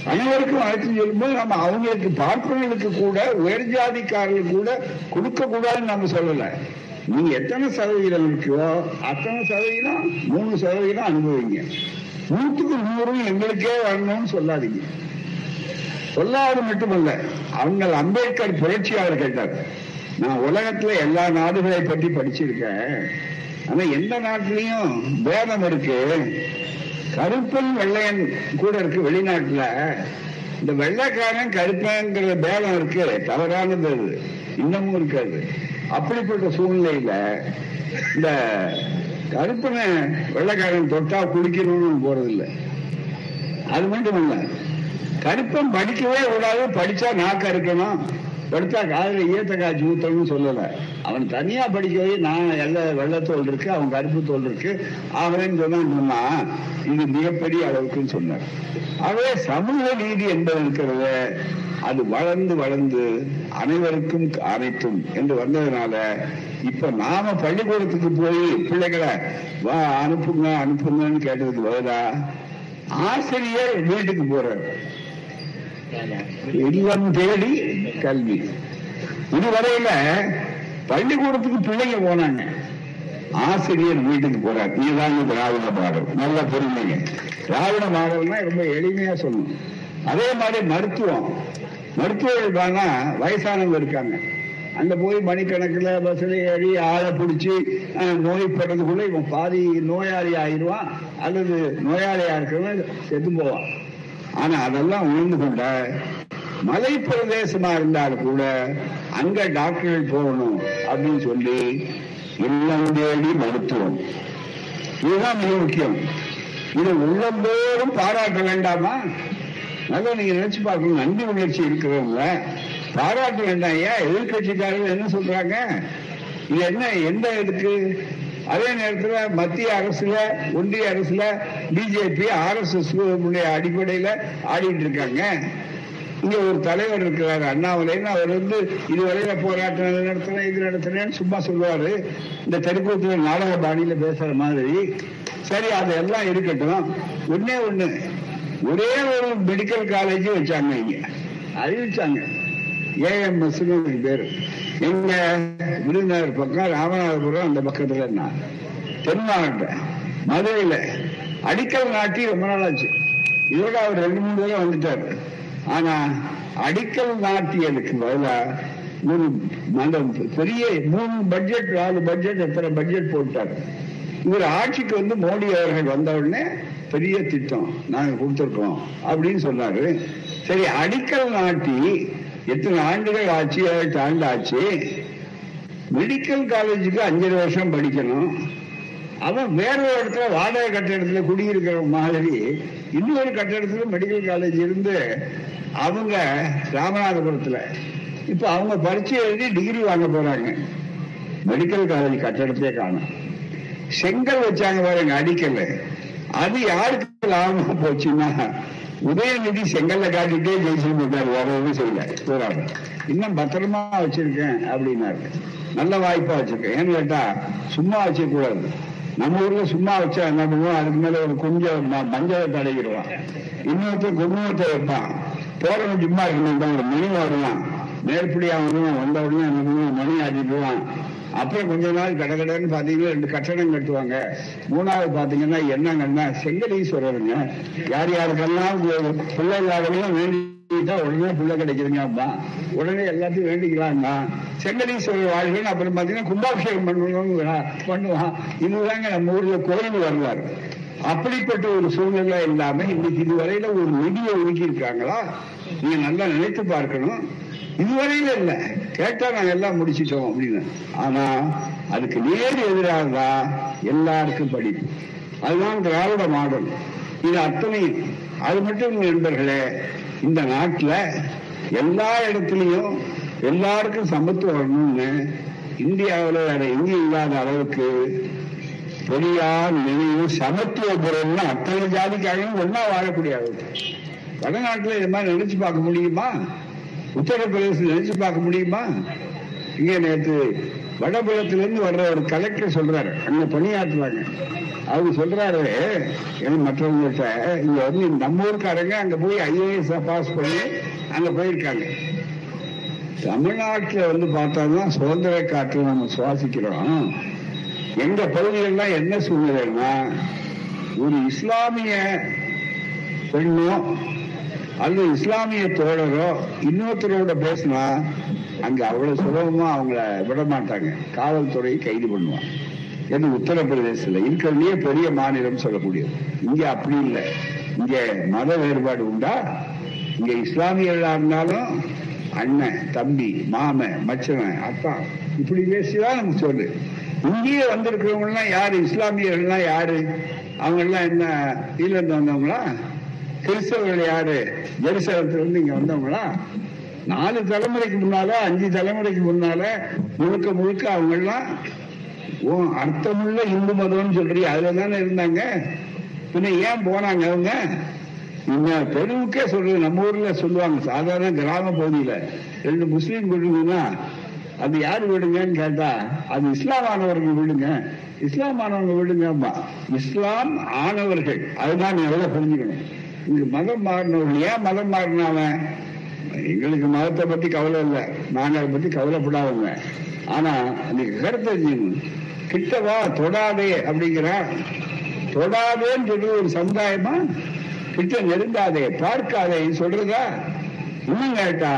அனைவருக்கும் அனைத்தும் சொல்லும்போது நம்ம அவங்களுக்கு பார்ப்பவர்களுக்கு கூட உயர் ஜாதிக்காரர்களுக்கு கூட கொடுக்க கூடாதுன்னு நம்ம சொல்லல. நீங்க எத்தனை சதவீதம் இருக்கோ அத்தனை சதவீதம் மூணு சதவீதம் அனுபவிங்க. நூற்றுக்கு நூறும் எங்களுக்கே வரணும்னு சொல்லாதீங்க. சொல்லாது மட்டுமல்ல அவங்க அம்பேத்கர் புரட்சியாளர் கேட்டார் நான் உலகத்துல எல்லா நாடுகளை பற்றி படிச்சிருக்கேன். ஆனா எந்த நாட்டிலையும் பேதம் இருக்கு. கருப்பன் வெள்ளையன் கூட இருக்கு வெளிநாட்டுல. இந்த வெள்ளைக்காரன் கருப்பங்கிற பேதம் இருக்கு. தவறானது அது. இன்னமும் இருக்காது அப்படிப்பட்ட சூழ்நிலையில இந்த கருப்பனை வெள்ளைக்காரன் தொட்டா குடிக்கணும்னு போறதில்லை. அது மட்டும் இல்ல கருப்பம் படிக்கவே கூடாது படிச்சா நாக்க இருக்கணும் படிச்சா காலையில் ஈயத்த காய்ச்சி ஊத்தணும்னு சொல்லல. அவன் தனியா படிக்கவே நான் எல்லா வெள்ளத்தோல் இருக்கு அவன் கருப்பு தோல் இருக்கு. அவன் சொன்னா இது மிகப்பெரிய அளவுக்குன்னு சொன்னார். ஆகவே சமூக நீதி என்பது இருக்கிறத. அது வளர்ந்து வளர்ந்து அனைவருக்கும் அனைத்தும் என்று வந்ததுனால இப்ப நாம பள்ளிக்கூடத்துக்கு போய் பிள்ளைகளை வா அனுப்புங்க அனுப்புங்கன்னு கேட்டதுக்கு பதிலா ஆசிரியர் வீட்டுக்கு போறார். இல்லம் தேடி கல்வி இதுவரையில பள்ளிக்கூடத்துக்கு பிள்ளைங்க போனாங்க. ஆசிரியர் வீட்டுக்கு போறார். நீதாங்க திராவிட மாடல் நல்ல பொறுமைங்க. திராவிட மாடல்னா ரொம்ப எளிமையா சொல்லணும் அதே மாதிரி மருத்துவம். மருத்துவர்கள் தானா வயசானவங்க இருக்காங்க. அங்க போய் மணிக்கணக்கில் பஸ்ல ஏறி ஆளை பிடிச்சி நோய்படுறதுக்குள்ள இவன் பாதி நோயாளி ஆயிடுவான் அல்லது நோயாளியா இருக்கிறவன் செத்து போவான். ஆனா அதெல்லாம் உணர்ந்து கொண்ட மலை பிரதேசமா இருந்தாலும் கூட அங்க டாக்டர்கள் போகணும் அப்படின்னு சொல்லி இல்லம் தேடி மருத்துவம். இதுதான் மிக முக்கியம். இது உள்ளந்தோறும் பாராட்ட வேண்டாமா? நல்லா நீங்க நினைச்சு பார்க்கணும். நன்றி உணர்ச்சி இருக்கிறவங்க பாராட்ட வேண்டாம். ஏன்? எதிர்கட்சிக்காரர்கள் என்ன சொல்றாங்க? இது என்ன? எந்த இதுக்கு அதே நேரத்துல மத்திய அரசுல ஒன்றிய அரசுல பிஜேபி ஆர் எஸ் எஸ் அடிப்படையில ஆடிட்டு இருக்காங்க. இங்க ஒரு தலைவர் இருக்கிறாரு அண்ணாமலைன்னு அவர் வந்து இதுவரையில போராட்டம் நடத்தினேன் இது நடத்தினேன்னு சும்மா சொல்லுவாரு. இந்த தெருக்கூத்துல நாடக பாணியில பேசுற மாதிரி. சரி அதெல்லாம் இருக்கட்டும். ஒன்னே ஒண்ணு. ஒரே ஒரு மெடிக்கல் காலேஜ் வச்சாங்க இங்க. அறிவிச்சாங்க. ஏஎம்எஸ் பேரு. எங்க விருதுநகர் பக்கம் ராமநாதபுரம் அந்த பக்கத்துல நான் தென் மாவட்டம் மதுரையில. அடிக்கல் நாட்டி ரொம்ப நாள் ஆச்சு இதோட அவர் ரெண்டு மூணு தடவை வந்துட்டாரு. ஆனா அடிக்கல் நாட்டியதுக்கு பதிலா ஒரு அந்த பெரிய மூணு பட்ஜெட் நாலு பட்ஜெட் எத்தனை பட்ஜெட் போட்டாரு. இவர் ஆட்சிக்கு வந்து மோடி அவர்கள் வந்த உடனே பெரிய திட்டம் நாங்க கொடுத்துருக்கோம் அப்படின்னு சொன்னாரு. சரி அடிக்கல் நாட்டி எத்தனை ஆண்டுகள் ஆச்சு? ஏழு ஆண்டு ஆச்சு. மெடிக்கல் காலேஜுக்கு அஞ்சரை வருஷம் படிக்கணும். அவன் வேற ஒரு இடத்துல வாடகை கட்டிடத்துல குடியிருக்கிற மாதிரி இன்னொரு கட்டிடத்துல மெடிக்கல் காலேஜ் இருந்து அவங்க ராமநாதபுரத்துல. இப்ப அவங்க பரீட்சை எழுதி டிகிரி வாங்க போறாங்க. மெடிக்கல் காலேஜ் கட்டிடத்தையே காணும். செங்கல் வச்சாங்க பாருங்க அடிக்கல. அது யாருக்கு லாபமா போச்சுன்னா உதயநிதி செங்கல்ல காட்டிட்டே ஜெயிச்சு போட்டார் வேற எதுவும் செய்யல. போறாங்க இன்னும் பத்திரமா வச்சிருக்கேன் அப்படின்னாரு. நல்ல வாய்ப்பா வச்சிருக்கேன். ஏன்னு கேட்டா சும்மா வச்சிருக்க கூடாது. நம்ம ஊர்ல சும்மா வச்சா என்ன பண்ணுவோம்? அதுக்கு மேல ஒரு கொஞ்சம் ம- மஞ்சளை தடவிடுவான். இன்னொருத்தர் குங்குமத்தை வைப்பான். போறவன் சும்மா இருக்கணும் ஒரு மணி வருவான். மேற்படியா வருவான் வந்த உடனே என்ன பண்ணுவான்? மணி ஆட்டிடுவான் அப்புறம் கொஞ்ச நாள் கடகடன்னு பாத்தீங்கன்னா ரெண்டு கட்டடம் கட்டுவாங்க. மூணாவது பாத்தீங்கன்னா என்னங்கன்னா செங்கலீஸ்வரருங்க. யார் யாருக்கெல்லாம் உங்க பிள்ளை இல்லாதவங்களும் உடனே புள்ள கிடைக்குதுங்க அப்பா. உடனே எல்லாத்தையும் வேண்டிக்கலாம்னா செங்கடீஸ்வரர் வாழ்க்கைன்னு அப்புறம் பாத்தீங்கன்னா கும்பாபிஷேகம் பண்ணணும் பண்ணுவான். இதுதாங்க நம்ம ஊர்ல கோயில் வருவார். அப்படிப்பட்ட ஒரு சூழ்நிலை இல்லாம இன்னைக்கு இதுவரையில ஒரு நிதியை ஒதுக்கி இருக்காங்களா நீங்க நல்லா நினைத்து பார்க்கணும். இதுவரையில இல்ல. கேட்டா நாங்க எல்லாம் முடிச்சிட்டோம் அப்படின்னு. ஆனா அதுக்கு நேர் எதிராக தான் எல்லாருக்கும் படிப்பு அதுதான் திராவிட மாடல். இது அத்தனை. அது மட்டும் நண்பர்களே இந்த நாட்டுல எல்லா இடத்துலயும் எல்லாருக்கும் சமத்துவம் வரணும்னு இந்தியாவில் வேற எங்கேயும் இல்லாத அளவுக்கு பெரியார் நினைவு சமத்துவபுரம்னு அத்தனை ஜாதிக்காகவும் ஒன்னா வாழக்கூடிய அளவுக்கு வடநாட்டில் இது மாதிரி நினைச்சு பார்க்க முடியுமா? உத்தரப்பிரதேசம் நினைச்சு பார்க்க முடியுமா? இங்க நேற்று வடபுலத்திலிருந்து வர்ற ஒரு கலெக்டர் சொல்றாரு. அங்க பணியாற்றுறாங்க அவங்க சொல்றாரு மற்றவங்கள்ட்ட இங்க வந்து நம்ம ஊருக்காரங்க அங்க போய் ஐஏஎஸ் பாஸ் பண்ணி அங்க போயிருக்காங்க. தமிழ்நாட்டுல வந்து பார்த்தாதான் சுதந்திர காற்று நம்ம சுவாசிக்கிறோம். எங்க பகுதிகள்லாம் என்ன சூழ்நிலைன்னா ஒரு இஸ்லாமிய பெண்ணோ அல்லது இஸ்லாமிய தோழரோ இன்னொருத்தரோட பேசினா அங்க அவ்வளவு சுலபமா அவங்கள விட மாட்டாங்க காவல்துறை கைது பண்ணுவாங்க. ஏன்னா உத்தரப்பிரதேசத்துல இருக்கிறதுலயே பெரிய மாநிலம் சொல்லக்கூடியது இங்க அப்படி இல்லை. இங்க மத வேறுபாடு உண்டா? இங்க இஸ்லாமியர்களா இருந்தாலும் அண்ணன் தம்பி மாமன் மச்சவன் அப்பா இப்படி பேசிதான் நமக்கு சொல்லு. இங்கேயே வந்திருக்கிறவங்க எல்லாம் யாரு? இஸ்லாமியர்கள்லாம் யாரு? அவங்க எல்லாம் என்ன இதுல இருந்து வந்தவங்களா கிறிஸ்தவர்கள் யாரு? ஜெருசலத்துல இருந்து இங்க வந்தவங்களா? நாலு தலைமுறைக்கு முன்னால அஞ்சு தலைமுறைக்கு முன்னால முழுக்க முழுக்க அவங்க எல்லாம் அர்த்தமுள்ள இந்து மதம்னு சொல்றீங்க அதுல தானே இருந்தாங்க? பின்ன ஏன் போனாங்க அவங்க? இந்த தெருவுக்கே சொல்றது நம்ம ஊர்ல சொல்லுவாங்க சாதாரண கிராம பகுதியில. ரெண்டு முஸ்லீம் வீடுங்கன்னா அது யாரு வீடுங்கன்னு கேட்டா அது இஸ்லாம் ஆனவர்கள் வீடுங்க. இஸ்லாம் ஆனவங்க வீடுங்கம்மா. இஸ்லாம் ஆனவர்கள். அதுதான் நீ எவ்வளவு புரிஞ்சுக்கணும். இங்க மதம் மாறினவர்கள் ஏன் மதம் மாறினாவன் எங்களுக்கு மதத்தை பத்தி கவலை இல்லை. நாங்கள் அதை பத்தி கவலைப்படாதவங்க. ஆனா நீங்க கருத்து கிட்டவா தொடாதே அப்படிங்கிற தொடாதேன்னு சொல்லி ஒரு சமுதாயமா கிட்ட நெருங்காதே பார்க்காதே சொல்றதா? இன்னும் கேட்டா?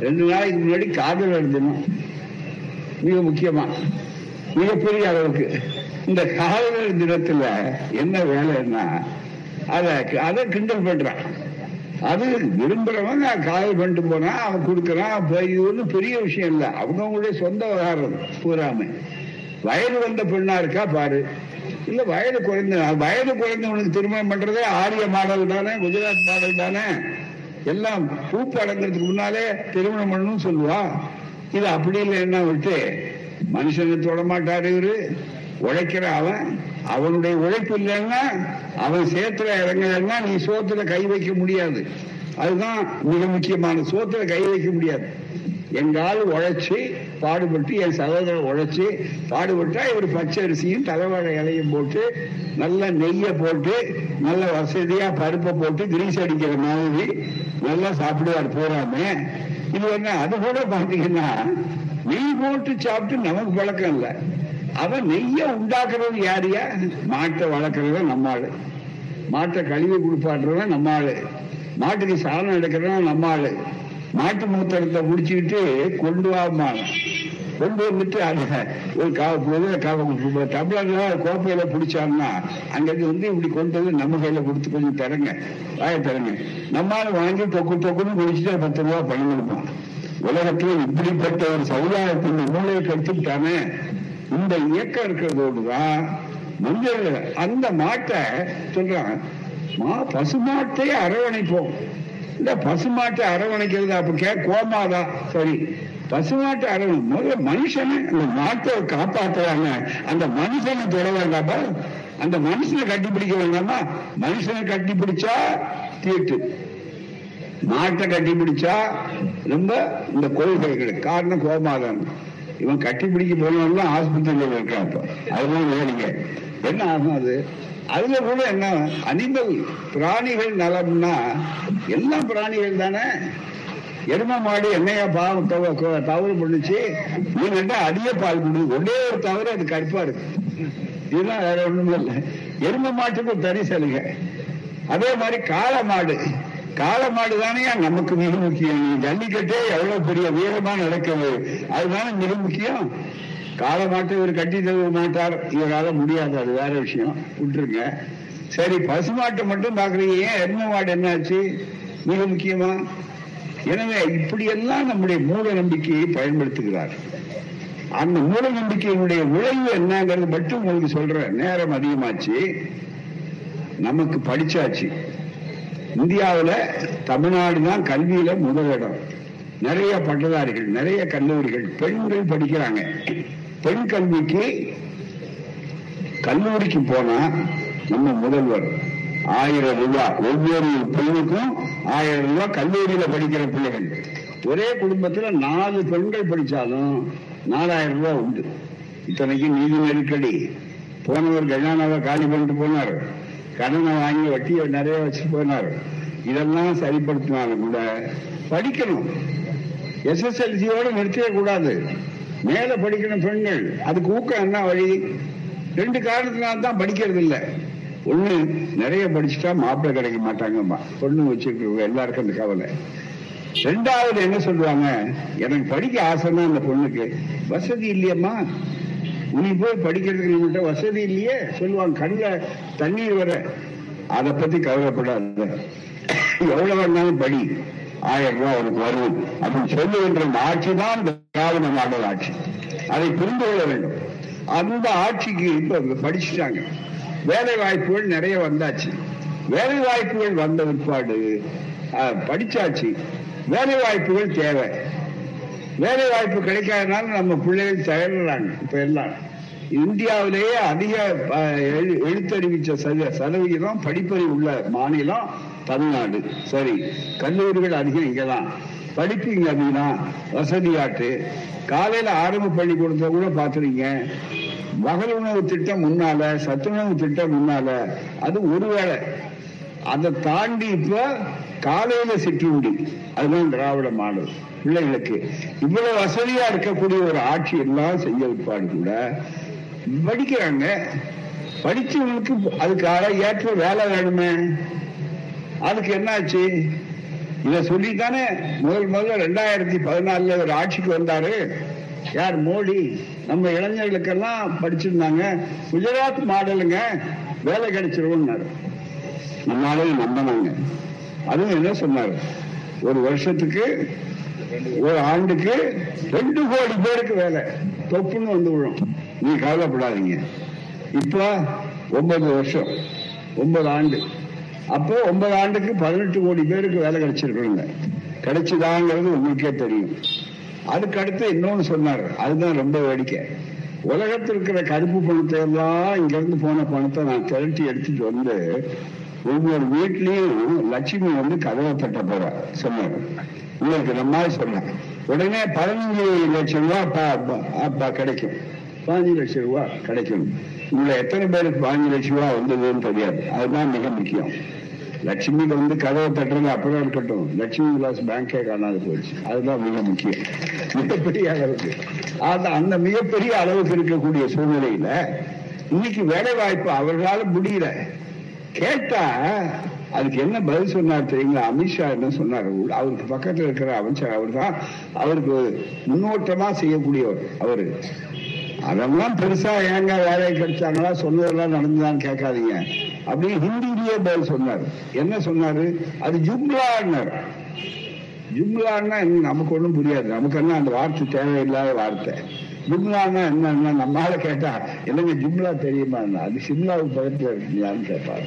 ரெண்டு நாளைக்கு முன்னாடி காதல் எழுதணும் மிக முக்கியமா மிகப்பெரிய அளவுக்கு. இந்த காதலர் தினத்துல என்ன வேலைன்னா அதை அதை கிண்டல் பண்றான். அது விரும்புறவன் நான் காதல் பண்ணிட்டு போனா அவன் கொடுக்கறான் இது ஒன்றும் பெரிய விஷயம் இல்லை. அவங்கவுங்களுடைய சொந்த விவகாரம் பூராம. வயது வந்த பெண்ணா இருக்கா பாரு. இல்ல வயது குறைந்த வயது குறைந்தவனுக்கு திருமணம் பண்றதே ஆரிய மாடல் தானே குஜராத் மாடல் தானே. எல்லாம் பூப்பு அடங்கிறதுக்கு முன்னாலே திருமணம் பண்ணணும்னு சொல்லுவா. இது அப்படி இல்லைன்னா விட்டு மனுஷனை தொட மாட்டாரு இவரு. உழைக்கிற அவன் அவனுடைய உழைப்பு இல்லைன்னா அவன் சேத்துல இறங்கலன்னா நீ சோத்துல கை வைக்க முடியாது. அதுதான் மிக முக்கியமான சோத்துல கை வைக்க முடியாது. எங்கால் உழைச்சி பாடுபட்டு என் சகோதரர் உழைச்சி பாடுபட்டா இவர் பச்சை அரிசியும் தலைவாழை இலையும் போட்டு நல்ல நெய்யை போட்டு நல்ல வசதியா பருப்பை போட்டு கிரீஸ் அடிக்கிற மாதிரி நல்லா சாப்பிடுவார் போறாம. இது என்ன அது கூட பாத்தீங்கன்னா நெய் போட்டு சாப்பிட்டு நமக்கு பழக்கம் இல்லை. அவன் நெய்ய உண்டாக்குறது யாரியா? மாட்டை வளர்க்கறத நம்ம ஆளு. மாட்டை கழுவி குளிப்பாட்டுறவன் நம்ம ஆளு. மாட்டுக்கு சாணம் எடுக்கிறவன் நம்ம ஆளு. மாட்டு மூத்தரத்தை முடிச்சுக்கிட்டு கொண்டு வாமா கொண்டு வந்துட்டு அந்த ஒரு டம்ளர்ல கோப்பையில பிடிச்சாங்கன்னா அங்கிருந்து வந்து இப்படி கொண்டு வந்து நம்ம கையில கொடுத்து கொஞ்சம் தரங்க வாய தரங்க நம்மால வாங்கி தொக்கு தொக்குன்னு குடிச்சுட்டு பத்து ரூபா பணம் கொடுப்போம். உலகத்துல இப்படிப்பட்ட ஒரு சமுதாயத்தின் மூலையை கெடுத்துட்டானே இந்த இயக்கம் இருக்கிறதோடுதான் மஞ்சள் அந்த மாட்டை சொல்றான் மா பசுமாட்டை அரவணைப்போம். இந்த பசுமாட்டை அரவணைக்கிறது அப்ப கே கோமாதா. சரி பசுமாட்டை அரவணை முதல்ல மனுஷனை அந்த மாட்டை காப்பாற்றுறாங்க அந்த மனுஷனை தொட வேண்டாமா? அந்த மனுஷனை கட்டி பிடிக்க வேண்டாமா? மனுஷனை கட்டி பிடிச்சா தீட்டு. மாட்டை கட்டி பிடிச்சா ரொம்ப இந்த கொள்கைகள் காரணம் கோமாதான் இவன் கட்டி பிடிக்க போனவன்லாம் ஆஸ்பத்திரியில் இருக்கான் இப்போ அதெல்லாம் வேணுங்க என்ன ஆகும் அது? அதுல கூட என்ன? அனிமல் பிராணிகள் நலம்னா எல்லா பிராணிகள் தானே? எரும மாடு என்னையா பாவம் தவறு பண்ணுச்சு. நீங்க கேட்டா அதிக பால் கொடு ஒரே ஒரு தவறு அது கடுப்பா இருக்கு. இதெல்லாம் வேற ஒண்ணும் இல்லை. எரும மாட்டுக்கு தனி சலுகை. அதே மாதிரி காளை மாடு. காளை மாடு தானே நமக்கு மிக முக்கியம். ஜல்லிக்கட்டே எவ்வளவு பெரிய வீரமா நடக்கிறது. அதுதானே மிக முக்கியம். காளை மாட்டை இவர் கட்டி தருவ மாட்டார். இவரால் முடியாது. அது வேற விஷயம். விட்டுருங்க. சரி பசுமாட்டை மட்டும் பாக்குறீங்க ஏன் எரும மாடு என்னாச்சு? மிக முக்கியமா? எனவே இப்படியெல்லாம் நம்முடைய மூட நம்பிக்கையை பயன்படுத்துகிறார். அந்த மூட நம்பிக்கையினுடைய விளைவு என்னங்கிறது மட்டும் உங்களுக்கு சொல்றேன். நேரம் அதிகமாச்சு. நமக்கு படிச்சாச்சு. இந்தியாவுல தமிழ்நாடு தான் கல்வியில முதலிடம் நிறைய பட்டதாரிகள் நிறைய கல்லூரிகள் பெண்கள் படிக்கிறாங்க. பெண் கல்விக்கு கல்லூரிக்கு போனா நம்ம முதல்வர். ஆயிரம் ரூபாய் ஒவ்வொரு பெண்ணுக்கும் ஆயிரம் ரூபாய் கல்லூரியில படிக்கிற பிள்ளைகள். ஒரே குடும்பத்துல நாலு பெண்கள் படிச்சாலும் நாலாயிரம் ரூபாய் உண்டு. இத்தனைக்கு நீதி நெருக்கடி. போனவர் கஜானாவை காலி பண்ணிட்டு போனார். கடனை வாங்கி வட்டியை நிறைய வச்சுட்டு போனார். இதெல்லாம் சரிப்படுத்தினாலும் கூட படிக்கணும். எஸ்எஸ்எல்சியோட நிறுத்தவே கூடாது. மேல படிக்கணும் பெண்கள் அதுக்கு ஊக்கம் என்ன வழி? ரெண்டு காரணத்தினால தான் படிக்கிறது இல்ல ஒண்ணு நிறைய படிச்சுட்டா மாப்பிள்ளை கிடைக்க மாட்டாங்கம்மா. பொண்ணு வச்சிருக்க எல்லாருக்கும் அந்த கவலை. ரெண்டாவது என்ன சொல்லுவாங்க? எனக்கு படிக்க ஆசைன்னா அந்த பொண்ணுக்கு வசதி இல்லையம்மா. நீ போய் படிக்கிறதுக்கு நம்மகிட்ட வசதி இல்லையே? சொல்லுவாங்க கண்ண தண்ணீர் வர. அதை பத்தி கவலைப்படாத. எவ்வளவு வேணாலும் படி. ஆயிரம் ரூபாய் அவனுக்கு வரும். அப்படின்னு சொல்லுகின்ற இந்த ஆட்சி தான் இந்த திராவிட மாடல் ஆட்சி. அதை புரிந்து கொள்ள வேண்டும். அந்த ஆட்சிக்கு இப்ப படிச்சுட்டாங்க. வேலை வாய்ப்புகள் நிறைய வந்தாச்சு. வேலை வாய்ப்புகள் வந்த பிற்பாடு படிச்சாச்சு. வேலை வாய்ப்புகள் தேவை. வேலை வாய்ப்பு கிடைக்காதனால நம்ம பிள்ளைகள் தகர்றாங்க இப்ப எல்லாம். இந்தியாவிலேயே அதிக எழு- எழுத்தறிவிச்ச சதவிகிதம் படிப்பறிவு உள்ள மாநிலம் தமிழ்நாடு. சரி கல்லூரிகள் அதிகம் இங்கதான். படிப்பு இங்க அதிகம் வசதியாட்டு காலையில ஆரம்ப பள்ளிக்கூடத்தை கூட பாத்துறீங்க மகள் உணவு திட்டம் முன்னால சத்துணவு திட்டம் முன்னால அது ஒருவேளை. அதை தாண்டி இப்ப காலையில சிற்றுண்டி அதுதான் திராவிட மாடல். பிள்ளைகளுக்கு இவ்வளவு வசதியா இருக்கக்கூடிய ஒரு ஆட்சி எல்லாம் செய்ய விற்பாடு கூட படிக்கிறாங்க. படிச்சவங்களுக்கு அதுக்காக ஏற்ற வேலை வேணுமே. அதுக்கு என்னாச்சு? இத சொல்லித்தானே முதல் முதல்ல ரெண்டாயிரத்தி பதினாலுல ஒரு ஆட்சிக்கு வந்தாரு. யார்? மோடி. நம்ம இளைஞர்களுக்கெல்லாம் படிச்சிருந்தாங்க. குஜராத் மாடலுங்க வேலை கிடைச்சிருவோம்னாரு நம்மளாலையும் நம்பினாங்க. அதுவும் என்ன சொன்னாரு? ஒரு வருஷத்துக்கு ஒரு ஆண்டுக்கு ரெண்டு கோடி பேருக்கு வேலை. தொப்புன்னு வந்து விழும். நீ கவலைப்படாதீங்க. இப்ப ஒன்பது வருஷம் ஒன்பது ஆண்டு. அப்போ ஒன்பது ஆண்டுக்கு பதினெட்டு கோடி பேருக்கு வேலை கிடைச்சிருக்கணுங்க. கிடைச்சுதாங்கிறது உங்களுக்கே தெரியும். அதுக்கு அடுத்து இன்னொன்னு சொன்னார். அதுதான் ரொம்ப வேடிக்கை. உலகத்தில் இருக்கிற கருப்பு பணத்தை எல்லாம் இங்க இருந்து போன பணத்தை நான் திரட்டி எடுத்துட்டு வந்து ஒவ்வொரு வீட்லயும் லட்சுமி வந்து கதவை தட்ட போற சொன்னார். உங்களுக்கு நம்ம சொன்னேன். உடனே பதினஞ்சு லட்சம் ரூபாய் அப்பா அப்பா- அப்பா கிடைக்கும். பாஞ்சு லட்சம் ரூபா கிடைக்கும். இதுல எத்தனை பேருக்கு பாஞ்சு லட்சம் ரூபா வந்ததுன்னு தெரியாது. அதுதான் மிக முக்கியம். லட்சுமிக்கு வந்து கதவை தட்டுறது அப்புறம் இருக்கட்டும். லட்சுமி விலாஸ் பேங்கே காணாது போயிடுச்சு. அதுதான் மிக முக்கியம். மிகப்பெரிய அளவுக்கு. அது அந்த மிகப்பெரிய அளவுக்கு இருக்கக்கூடிய சூழ்நிலையில இன்னைக்கு வேலை வாய்ப்பு அவர்களால முடியல. கேட்டா அதுக்கு என்ன பதில் சொன்னார் தெரியுங்களா? அமித்ஷா என்ன சொன்னார்? அவருக்கு பக்கத்துல இருக்கிற அமைச்சர் அவர் தான் அவருக்கு முன்னோட்டமா செய்யக்கூடியவர். அவரு அதெல்லாம் பெருசா ஏங்க வேலையை கிடைச்சாங்களா சொன்னதெல்லாம் நடந்துதான் கேட்காதீங்க. அப்படி ஹிந்திலேயே பதில் சொன்னார். என்ன சொன்னாரு? அது ஜும்லான்னார். ஜும்லான்னா என்ன? நமக்கு ஒண்ணும் புரியாது. நமக்கு என்ன அந்த வார்த்தை தேவையில்லாத வார்த்தை? ஜும்லான்னா என்னன்னா நம்மளால கேட்டா என்னங்க ஜும்லா தெரியுமா? அது சிம்லாவுக்கு பக்கத்துல இருக்கீங்களான்னு கேட்பாரு.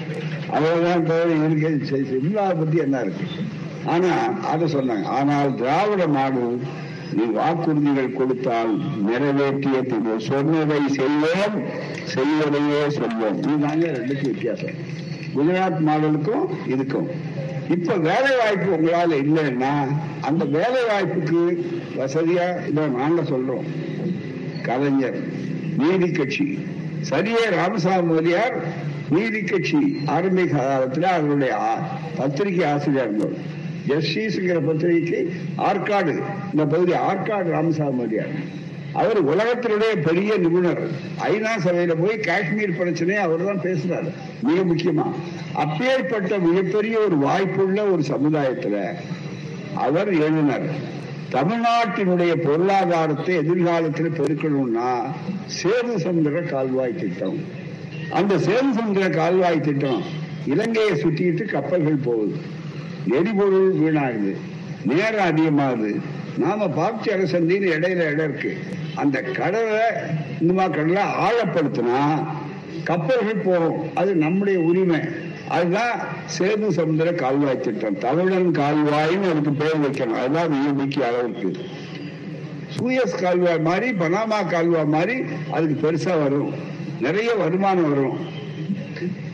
அவ்வளவுதான் தவிர இருக்கு. சிம்லாவை பத்தி என்ன இருக்கு? ஆனா அதை சொன்னாங்க. ஆனால் திராவிட மாடு நீ வாக்குறுதிகள் கொடுத்தால் நிறைவேற்றிய பின்பு சொன்னதை செய்வோம் செய்வதையே சொல்வோம் இதுதாங்க ரெண்டுக்கும் வித்தியாசம். குஜராத் மாடலுக்கும் இதுக்கும். இப்ப வேலை வாய்ப்பு உங்களால இல்லைன்னா அந்த வேலை வாய்ப்புக்கு வசதியா இதை நாங்க சொல்றோம். கலைஞர் நீதி கட்சி. சரியே ராமசாமி மோதியார் நீதி கட்சி. ஆரம்பிக்க காலத்தில் அவருடைய பத்திரிகை ஆசிரியர் இருந்தோம் ஜஸ்டிஸ்ங்கிற பத்திரிகைக்கு ஆற்காடு இந்த பகுதி ஆற்காடு ராமசாமி அவர் உலகத்தினுடைய பெரிய நிபுணர். ஐநா சபையில போய் காஷ்மீர் பிரச்சனையை அவர் தான் பேசுறாரு. மிக முக்கியமா. அப்பேற்பட்ட மிகப்பெரிய ஒரு வாய்ப்புள்ள ஒரு சமுதாயத்துல அவர் எழுதினார். தமிழ்நாட்டினுடைய பொருளாதாரத்தை எதிர்காலத்தில் பெருக்கணும்னா சேது சமுதிர கால்வாய் திட்டம். அந்த சேது சமுதிர கால்வாய் திட்டம் இலங்கையை சுத்திட்டு கப்பல்கள் போகுது. எரிபொருள் வீணாகுது நேரம் அதிகமாகுது. நாம பாப்சி அரசந்தின்னு இடையில இடம் இருக்கு. அந்த கடலை இந்துமா கடலை ஆழப்படுத்தினா கப்பல்கள் போகும். அது நம்முடைய உரிமை. அதுதான் சேது சமுதிர கால்வாய் திட்டம். தமிழன் கால்வாய்னு அதுக்கு பேர் வைக்கணும். அதுதான் மிக முக்கிய அளவுக்கு சூயஸ் கால்வாய் மாதிரி பனாமா கால்வாய் மாதிரி அதுக்கு பெருசா வரும். நிறைய வருமானம் வரும்.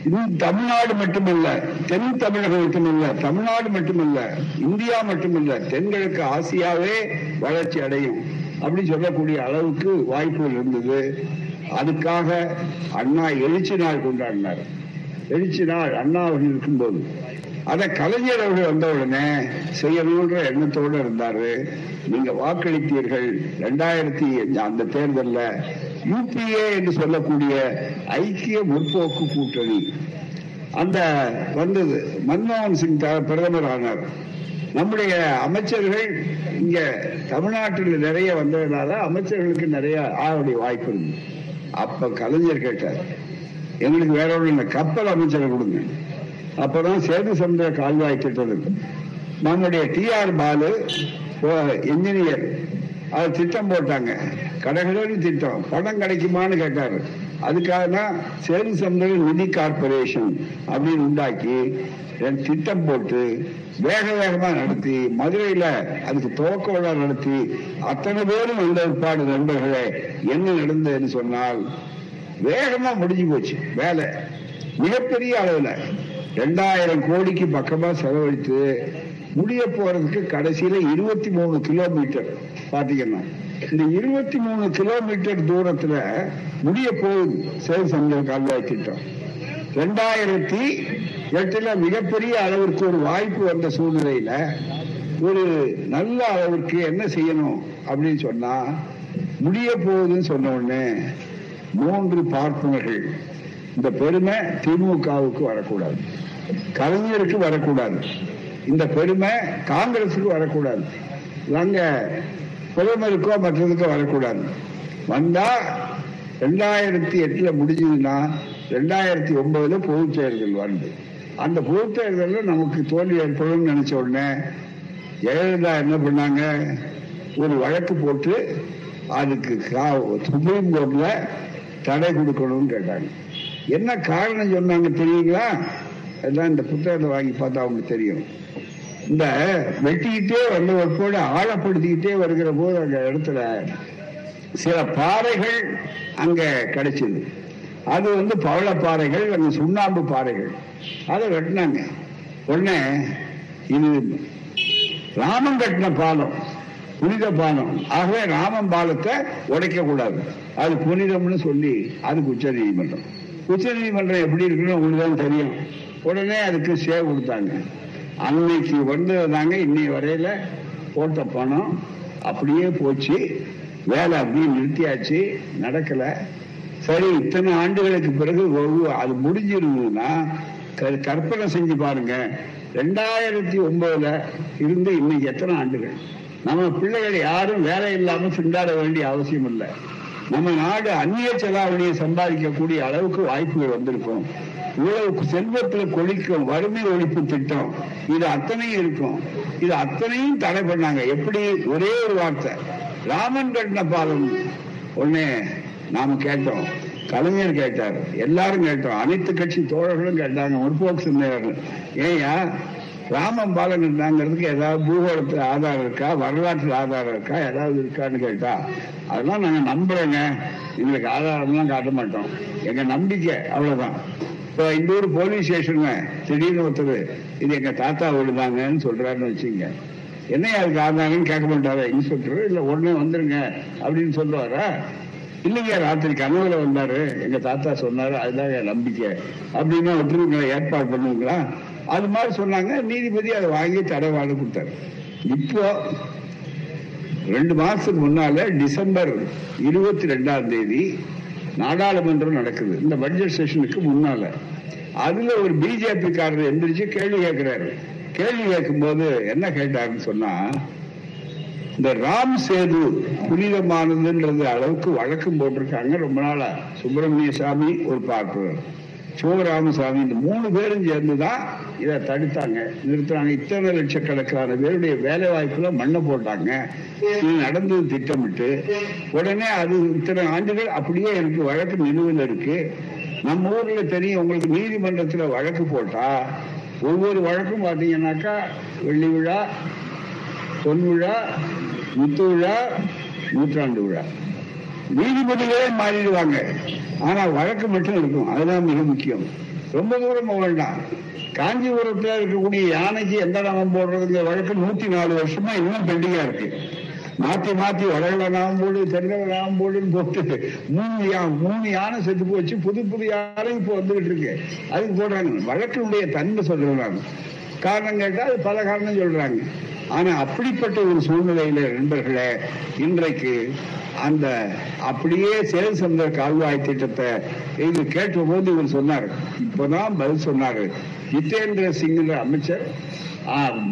இது தமிழ்நாடு மட்டுமல்ல தென் தமிழகம் மட்டுமல்ல தமிழ்நாடு மட்டுமல்ல இந்தியா மட்டுமல்ல தென்கிழக்கு ஆசியாவே வளர்ச்சி அடையும் அப்படி சொல்லக்கூடிய அளவுக்கு வாய்ப்புகள் இருந்தது. அதுக்காக அண்ணா எழுச்சி நாள் கொண்டாடினார். எழுச்சி நாள் அண்ணா அவர்கள் இருக்கும்போது. அதை கலைஞர் அவர்கள் வந்த உடனே செய்யணுன்ற எண்ணத்தோடு இருந்தாரு. நீங்க வாக்களித்தீர்கள். ரெண்டாயிரத்தி அந்த தேர்தல்ல யூபிஏ என்று சொல்லக்கூடிய ஐக்கிய முற்போக்கு கூட்டணி. அந்த வந்தது. மன்மோகன் சிங் த- பிரதமர் ஆனார் நம்முடைய அமைச்சர்கள் இங்க தமிழ்நாட்டில் நிறைய வந்ததுனால அமைச்சர்களுக்கு நிறைய ஆளுடைய வாய்ப்பு இருந்தது அப்ப கலைஞர் கேட்டார். எங்களுக்கு வேற ஒன்றும் இல்லை. கப்பல் அமைச்சரை கொடுங்க. அப்பதான் சேது சமுதிர கால்வாய் திட்டம் நம்முடைய டி டிஆர் பாலு இன்ஜினியர் அது திட்டம் போட்டாங்க. கடகடன்னு திட்டம். பணம் கிடைக்குமான்னு கேட்டாரு. அதுக்காக தான் சேது சமுதிர நிதி கார்பரேஷன் அப்படின்னு உண்டாக்கி என் திட்டம் போட்டு வேக வேகமாக நடத்தி மதுரையில் அதுக்கு துவக்க விழா நடத்தி அத்தனை பேரும் வந்த ஏற்பாடு நண்பர்களே என்ன நடந்ததுன்னு சொன்னால் வேகமா முடிஞ்சு போச்சு வேலை. மிகப்பெரிய அளவில். ரெண்டாயிரம் கோடிக்கு பக்கமா செலவழித்து முடிய போறதுக்கு கடைசியில இருபத்தி மூணு கிலோமீட்டர் பாத்தீங்கன்னா இந்த இருபத்தி மூணு கிலோமீட்டர் தூரத்துல முடிய போகுது. சேது சமுதிர கால்வாய் திட்டம். ரெண்டாயிரத்தி எட்டுல மிகப்பெரிய அளவிற்கு ஒரு வாய்ப்பு வந்த சூழ்நிலையில ஒரு நல்ல அளவிற்கு என்ன செய்யணும் அப்படின்னு சொன்னா முடிய போகுதுன்னு சொன்ன உடனே மூன்று பார்ப்பனர்கள் இந்த பெருமை திமுகவுக்கு வரக்கூடாது. கலைஞருக்கு வரக்கூடாது. இந்த பெருமை காங்கிரஸுக்கு வரக்கூடாது. நாங்க பிரதமருக்கோ மற்றதுக்கோ வரக்கூடாது. வந்தா ரெண்டாயிரத்தி எட்டுல முடிஞ்சதுன்னா ரெண்டாயிரத்தி ஒன்பதுல பொதுத் தேர்தல் வந்து. அந்த பொதுத் தேர்தலில் நமக்கு தோல்வி ஏற்படும் நினைச்ச உடனே ஜெயலலிதா என்ன பண்ணாங்க? ஒரு வழக்கு போட்டு அதுக்கு சுப்ரீம் கோர்ட்ல தடை கொடுக்கணும்னு கேட்டாங்க. என்ன காரணம் சொன்னாங்க தெரியுங்களா? எல்லாம் இந்த புத்தகத்தை வாங்கி பார்த்தா அவங்களுக்கு தெரியும். இந்த வெட்டிக்கிட்டே வந்து ஒரு கூட ஆழப்படுத்திக்கிட்டே வருகிற போது அந்த இடத்துல சில பாறைகள் அங்க கிடைச்சது. அது வந்து பவள பாறைகள் அந்த சுண்ணாம்பு பாறைகள். அதை வெட்டினாங்க. உடனே இது ராமன் கட்டின பாலம் புனித பாலம். ஆகவே ராமன் பாலத்தை உடைக்க கூடாது. அது புனிதம்னு சொல்லி அதுக்கு உச்ச நீதிமன்றம். உச்ச நீதிமன்றம் எப்படி இருக்குன்னு உங்களுக்கு தான் தெரியும். உடனே அதுக்கு சேவ் கொடுத்தாங்க. அன்னைக்கு வந்ததாங்க இன்னை வரையில போட்ட பணம் அப்படியே போச்சு. வேலை அப்படியே நிறுத்தியாச்சு. நடக்கல. சரி இத்தனை ஆண்டுகளுக்கு பிறகு ஒரு- அது முடிஞ்சிருந்ததுன்னா கற்பனை செஞ்சு பாருங்க. ரெண்டாயிரத்தி ஒன்பதுல இருந்து இன்னைக்கு எத்தனை ஆண்டுகள்? நம்ம பிள்ளைகள் யாரும் வேலை இல்லாம திண்டாட வேண்டிய அவசியம் இல்லை. நம்ம நாடு அந்நிய செலாவணியை சம்பாதிக்கக்கூடிய அளவுக்கு வாய்ப்புகள் வந்திருக்கும். இவ்வளவு செல்வத்துல கொளிக்கும் வறுமை ஒழிப்பு திட்டம் இது அத்தனையும் இருக்கும். இது அத்தனையும் தடை பண்ணாங்க. எப்படி? ஒரே ஒரு வார்த்தை. ராமன் கட்டின பாலம் உடனே நாம கேட்டோம். கலைஞர் கேட்டார். எல்லாரும் கேட்டோம். அனைத்து கட்சி தோழர்களும் கேட்டாங்க. முற்போக்கு சிந்தனையாளர்கள் ஏயா ராமம் பாலன் இருந்தாங்கிறதுக்கு ஏதாவது பூகோளத்து ஆதாரம் இருக்கா? வரலாற்று ஆதாரம் இருக்கா? ஏதாவது இருக்கான்னு கேட்டா அதெல்லாம் நாங்க நம்புறோங்க. எங்களுக்கு ஆதாரம்லாம் காட்ட மாட்டோம். எங்க நம்பிக்கை அவ்வளவுதான். இப்போ இந்த ஊர் போலீஸ் ஸ்டேஷனுங்க திடீர்னு ஒருத்தர் இது எங்க தாத்தா விழுந்தாங்கன்னு சொல்றாருன்னு வச்சுங்க என்ன அதுக்கு ஆதாரம்னு கேட்க மாட்டாரா? இன்ஸ்பெக்டர் இல்ல உடனே வந்துருங்க அப்படின்னு சொல்லுவாரா? இல்லைங்க ராத்திரி கனவுல வந்தாரு. எங்க தாத்தா சொன்னாரு அதுதான் என் நம்பிக்கை. அப்படின்னு விட்டுருங்களா ஏற்பாடு பண்ணுவீங்களா? அது மாதிரி சொன்னாங்க நீதிபதி அதை வாங்கி தடை வாழ கொடுத்தாரு. இப்போ ரெண்டு மாசத்துக்கு முன்னால டிசம்பர் இருபத்தி ரெண்டாம் தேதி நாடாளுமன்றம் நடக்குது. இந்த பட்ஜெட் செஷனுக்கு முன்னால. அதுல ஒரு பிஜேபி காரர் எந்திரிச்சு கேள்வி கேட்கிறாரு கேள்வி கேட்கும் போது என்ன கேட்டாருன்னு சொன்னா இந்த ராம் சேது புனிதமானதுன்றது அளவுக்கு வழக்கம் போட்டிருக்காங்க. ரொம்ப நாளா சுப்பிரமணிய சாமி ஒரு பார்ப்பவர். சிவராமசாமி இந்த மூணு பேரும் சேர்ந்துதான் இதை தடுத்தாங்க. நிறுத்தினாங்க இத்தனை லட்சக்கணக்கான பேருடைய வேலை வாய்ப்புல மண்ணை போட்டாங்க. இது நடந்தது திட்டமிட்டு. உடனே அது இத்தனை ஆண்டுகள் அப்படியே எனக்கு வழக்கு நிலுவையில் இருக்கு. நம்ம ஊர்ல தெரியும் உங்களுக்கு நீதிமன்றத்துல வழக்கு போட்டா ஒவ்வொரு வழக்கும் பாத்தீங்கன்னாக்கா வெள்ளி விழா பொன் விழா முத்து விழா நூற்றாண்டு விழா. நீதிபதிகளே மாறிடுவாங்க. ஆனா வழக்கு மட்டும் இருக்கும். அதுதான் மிக முக்கியம். ரொம்ப தூரம் வேண்டாம் காஞ்சிபுரத்துல இருக்கக்கூடிய யானைக்கு எந்த நாமம் போடுறதுங்க? வழக்கு நூத்தி நாலு வருஷமா இன்னும் பெண்டிங்கா இருக்கு. மாத்தி மாத்தி வடகுல நாமம் போடு தென்னில நாமம் போடுன்னு போட்டு மூணு யா- மூணு யானை செத்து போச்சு. புது புது யானை இப்போ வந்துகிட்டு இருக்கு. அதுக்கு போடுறாங்க. வழக்கினுடைய தன்மை சொல்றேன் நான். காரணம் கேட்டா அது பல காரணம் சொல்றாங்க. ஆனா அப்படிப்பட்ட ஒரு சூழ்நிலையில நண்பர்களே இன்றைக்கு அந்த அப்படியே சேல் சந்த கால்வாய் திட்டத்தை இது கேட்ட போது இவர் சொன்னார். இப்பதான் பதில் சொன்னாரு. ஜித்தேந்திர சிங் அமைச்சர்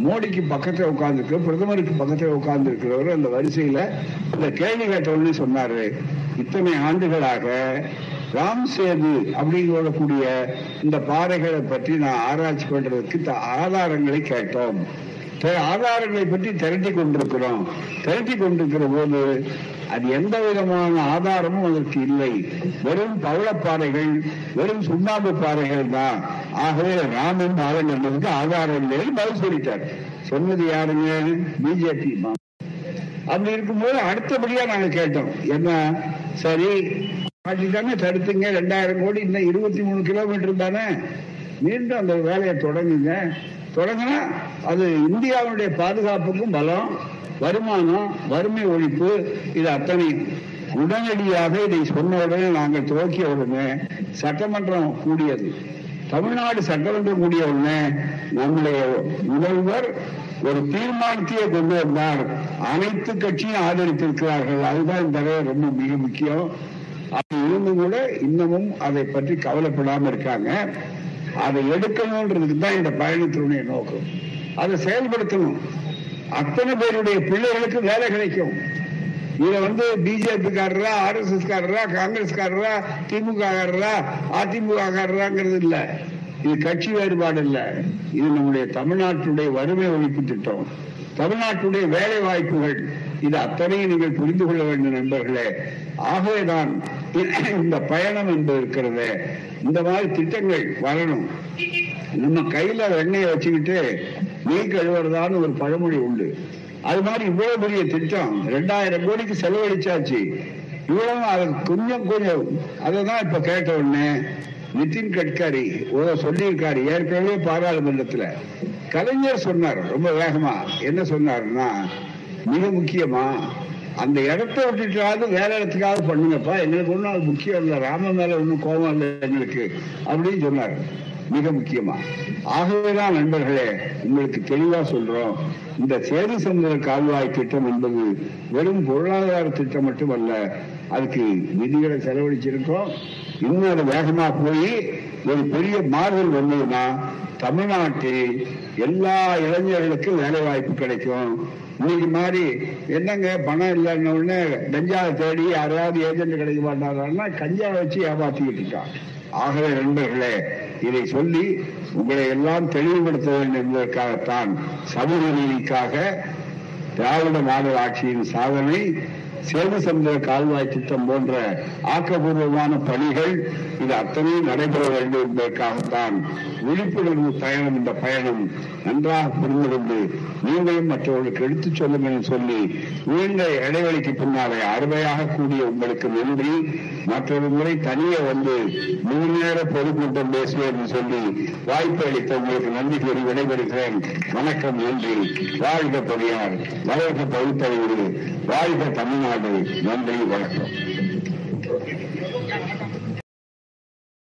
மோடிக்கு பக்கத்துல உட்கார்ந்து பிரதமருக்கு பக்கத்துல உட்கார்ந்து இருக்கிறவர் அந்த வரிசையில இந்த கேள்வி கேட்ட சொன்னாரு இத்தனை ஆண்டுகளாக ராம் சேது அப்படின்னு சொல்லக்கூடிய இந்த பாறைகளை பற்றி நான் ஆராய்ச்சி பண்றதுக்கு த- ஆதாரங்களை கேட்டோம். ஆதாரங்களை பற்றி திரட்டி கொண்டிருக்கிறோம். திரட்டி கொண்டிருக்கிற போது அது எந்த விதமான ஆதாரமும் அதற்கு இல்லை. வெறும் பவளப்பாறைகள் வெறும் சுண்ணாம்பு பாறைகள் தான். ஆகவே ராமன் பாலம் என்பதற்கு ஆதாரம் இல்லை பதில் சொல்லிட்டார். சொன்னது யாருங்க? பிஜேபி. அப்படி இருக்கும்போது அடுத்தபடியா நாங்க கேட்டோம். என்ன? சரி பாட்டி தானே தடுத்துங்க. ரெண்டாயிரம் கோடி இன்னும் இருபத்தி மூணு கிலோமீட்டர் தானே? மீண்டும் அந்த வேலையை தொடங்குங்க. தொடங்கினா அது இந்தியாவுடைய பாதுகாப்புக்கும் பலம் வருமானம் வறுமை ஒழிப்பு இது அத்தனையும் உடனடியாக இதை சொன்ன உடனே நாங்கள் துவக்கிய உடனே சட்டமன்றம் கூடியது. தமிழ்நாடு சட்டமன்றம் கூடிய உடனே நம்முடைய முதல்வர் ஒரு தீர்மானத்தையே கொண்டு வந்தார். அனைத்து கட்சியும் ஆதரித்திருக்கிறார்கள். அதுதான் இந்த ரொம்ப மிக முக்கியம். அது இருந்தும் கூட இன்னமும் அதை பற்றி கவலைப்படாம இருக்காங்க. அதை எடுக்கணும்ன்றதுக்கு தான் இந்த பயணத்தினுடைய நோக்கம். அதை செயல்படுத்தணும். அத்தனை பேருடைய பிள்ளைகளுக்கு வேலை கிடைக்கும். இதுல வந்து பிஜேபி காரரா ஆர் எஸ் எஸ் காரரா காங்கிரஸ் காரரா திமுக காரரா அதிமுக காரராங்கிறது இல்ல. இது கட்சி வேறுபாடு இல்ல. இது நம்முடைய தமிழ்நாட்டுடைய வறுமை ஒழிப்பு திட்டம். தமிழ்நாட்டுடைய வேலை வாய்ப்புகள் இது அத்தனையும் நீங்கள் புரிந்து கொள்ள வேண்டும் நண்பர்களே. ஆகவேதான் இந்த பயணம் என்பது இருக்கிறது. இந்த மாதிரி திட்டங்கள் வரணும். நம்ம கையில வெண்ணையை வச்சுக்கிட்டு நீ கழுவுறதான்னு ஒரு பழமொழி உண்டு. அது மாதிரி இவ்வளவு பெரிய திட்டம் ரெண்டாயிரம் கோடிக்கு செலவழிச்சாச்சு. இவ்வளவு அது கொஞ்சம் கொஞ்சம். அதை தான் இப்ப கேட்ட உடனே நிதின் கட்கரி ஓ சொல்லியிருக்காரு. ஏற்கனவே பாராளுமன்றத்துல கலைஞர் சொன்னார் ரொம்ப வேகமா. என்ன சொன்னாருன்னா மிக முக்கியமா அந்த இடத்த விட்டுட்டாவது வேற இடத்துக்காவது பண்ணுங்கப்பா. எங்களுக்கு ஒன்றும் அது முக்கியம் இல்லை. ராம மேல ஒன்றும் கோபம் இல்லை எங்களுக்கு அப்படின்னு சொன்னார். மிக முக்கியமா. ஆகவேதான் நண்பர்களே உங்களுக்கு தெளிவா சொல்றோம். இந்த சேது சமுதிர கால்வாய் திட்டம் என்பது வெறும் பொருளாதார திட்டம் மட்டுமல்ல அதுக்கு நிதிகளை செலவழிச்சிருக்கோம். இன்னும் அது வேகமா போய் ஒரு பெரிய மாறுதல் வந்ததுன்னா தமிழ்நாட்டில் எல்லா இளைஞர்களுக்கும் வேலை வாய்ப்பு கிடைக்கும். இன்னைக்கு மாதிரி என்னங்க பணம் இல்லைன்ன உடனே கஞ்சாவை தேடி யாராவது ஏஜென்ட் கிடைக்க மாட்டாங்கன்னா கஞ்சாவை வச்சு ஏமாத்திக்கிட்டு இருக்கான் ஆகவே நண்பர்களே இதை சொல்லி உங்களை எல்லாம் தெளிவுபடுத்த வேண்டும் என்பதற்காகத்தான் சமூக நீதிக்காக திராவிட மாடல் ஆட்சியின் சாதனை சேது சமுதிர கால்வாய் திட்டம் போன்ற ஆக்கப்பூர்வமான பணிகள் இது அத்தனையும் நடைபெற வேண்டும் என்பதற்காகத்தான் விழிப்புணர்வு பயணம் இந்த பயணம் நன்றாக புரிந்து கொண்டு நீங்களும் மற்றவர்களுக்கு எடுத்துச் சொல்லும் என சொல்லி நீண்ட இடைவெளிக்கு பின்னாலே அருமையாக கூடிய உங்களுக்கு நன்றி. மற்றொரு முறை தனியே வந்து மூணு நேர பொதுக்கூட்டம் பேசுவேன் என்று சொல்லி வாய்ப்பு அளித்த உங்களுக்கு நன்றி கூறி விடைபெறுகிறேன். வணக்கம் நன்றி. வாழ்க பெரியார். வளர்க பகுத்தறிவு. வாழ்க Tamil Nadu. always one day wonderful.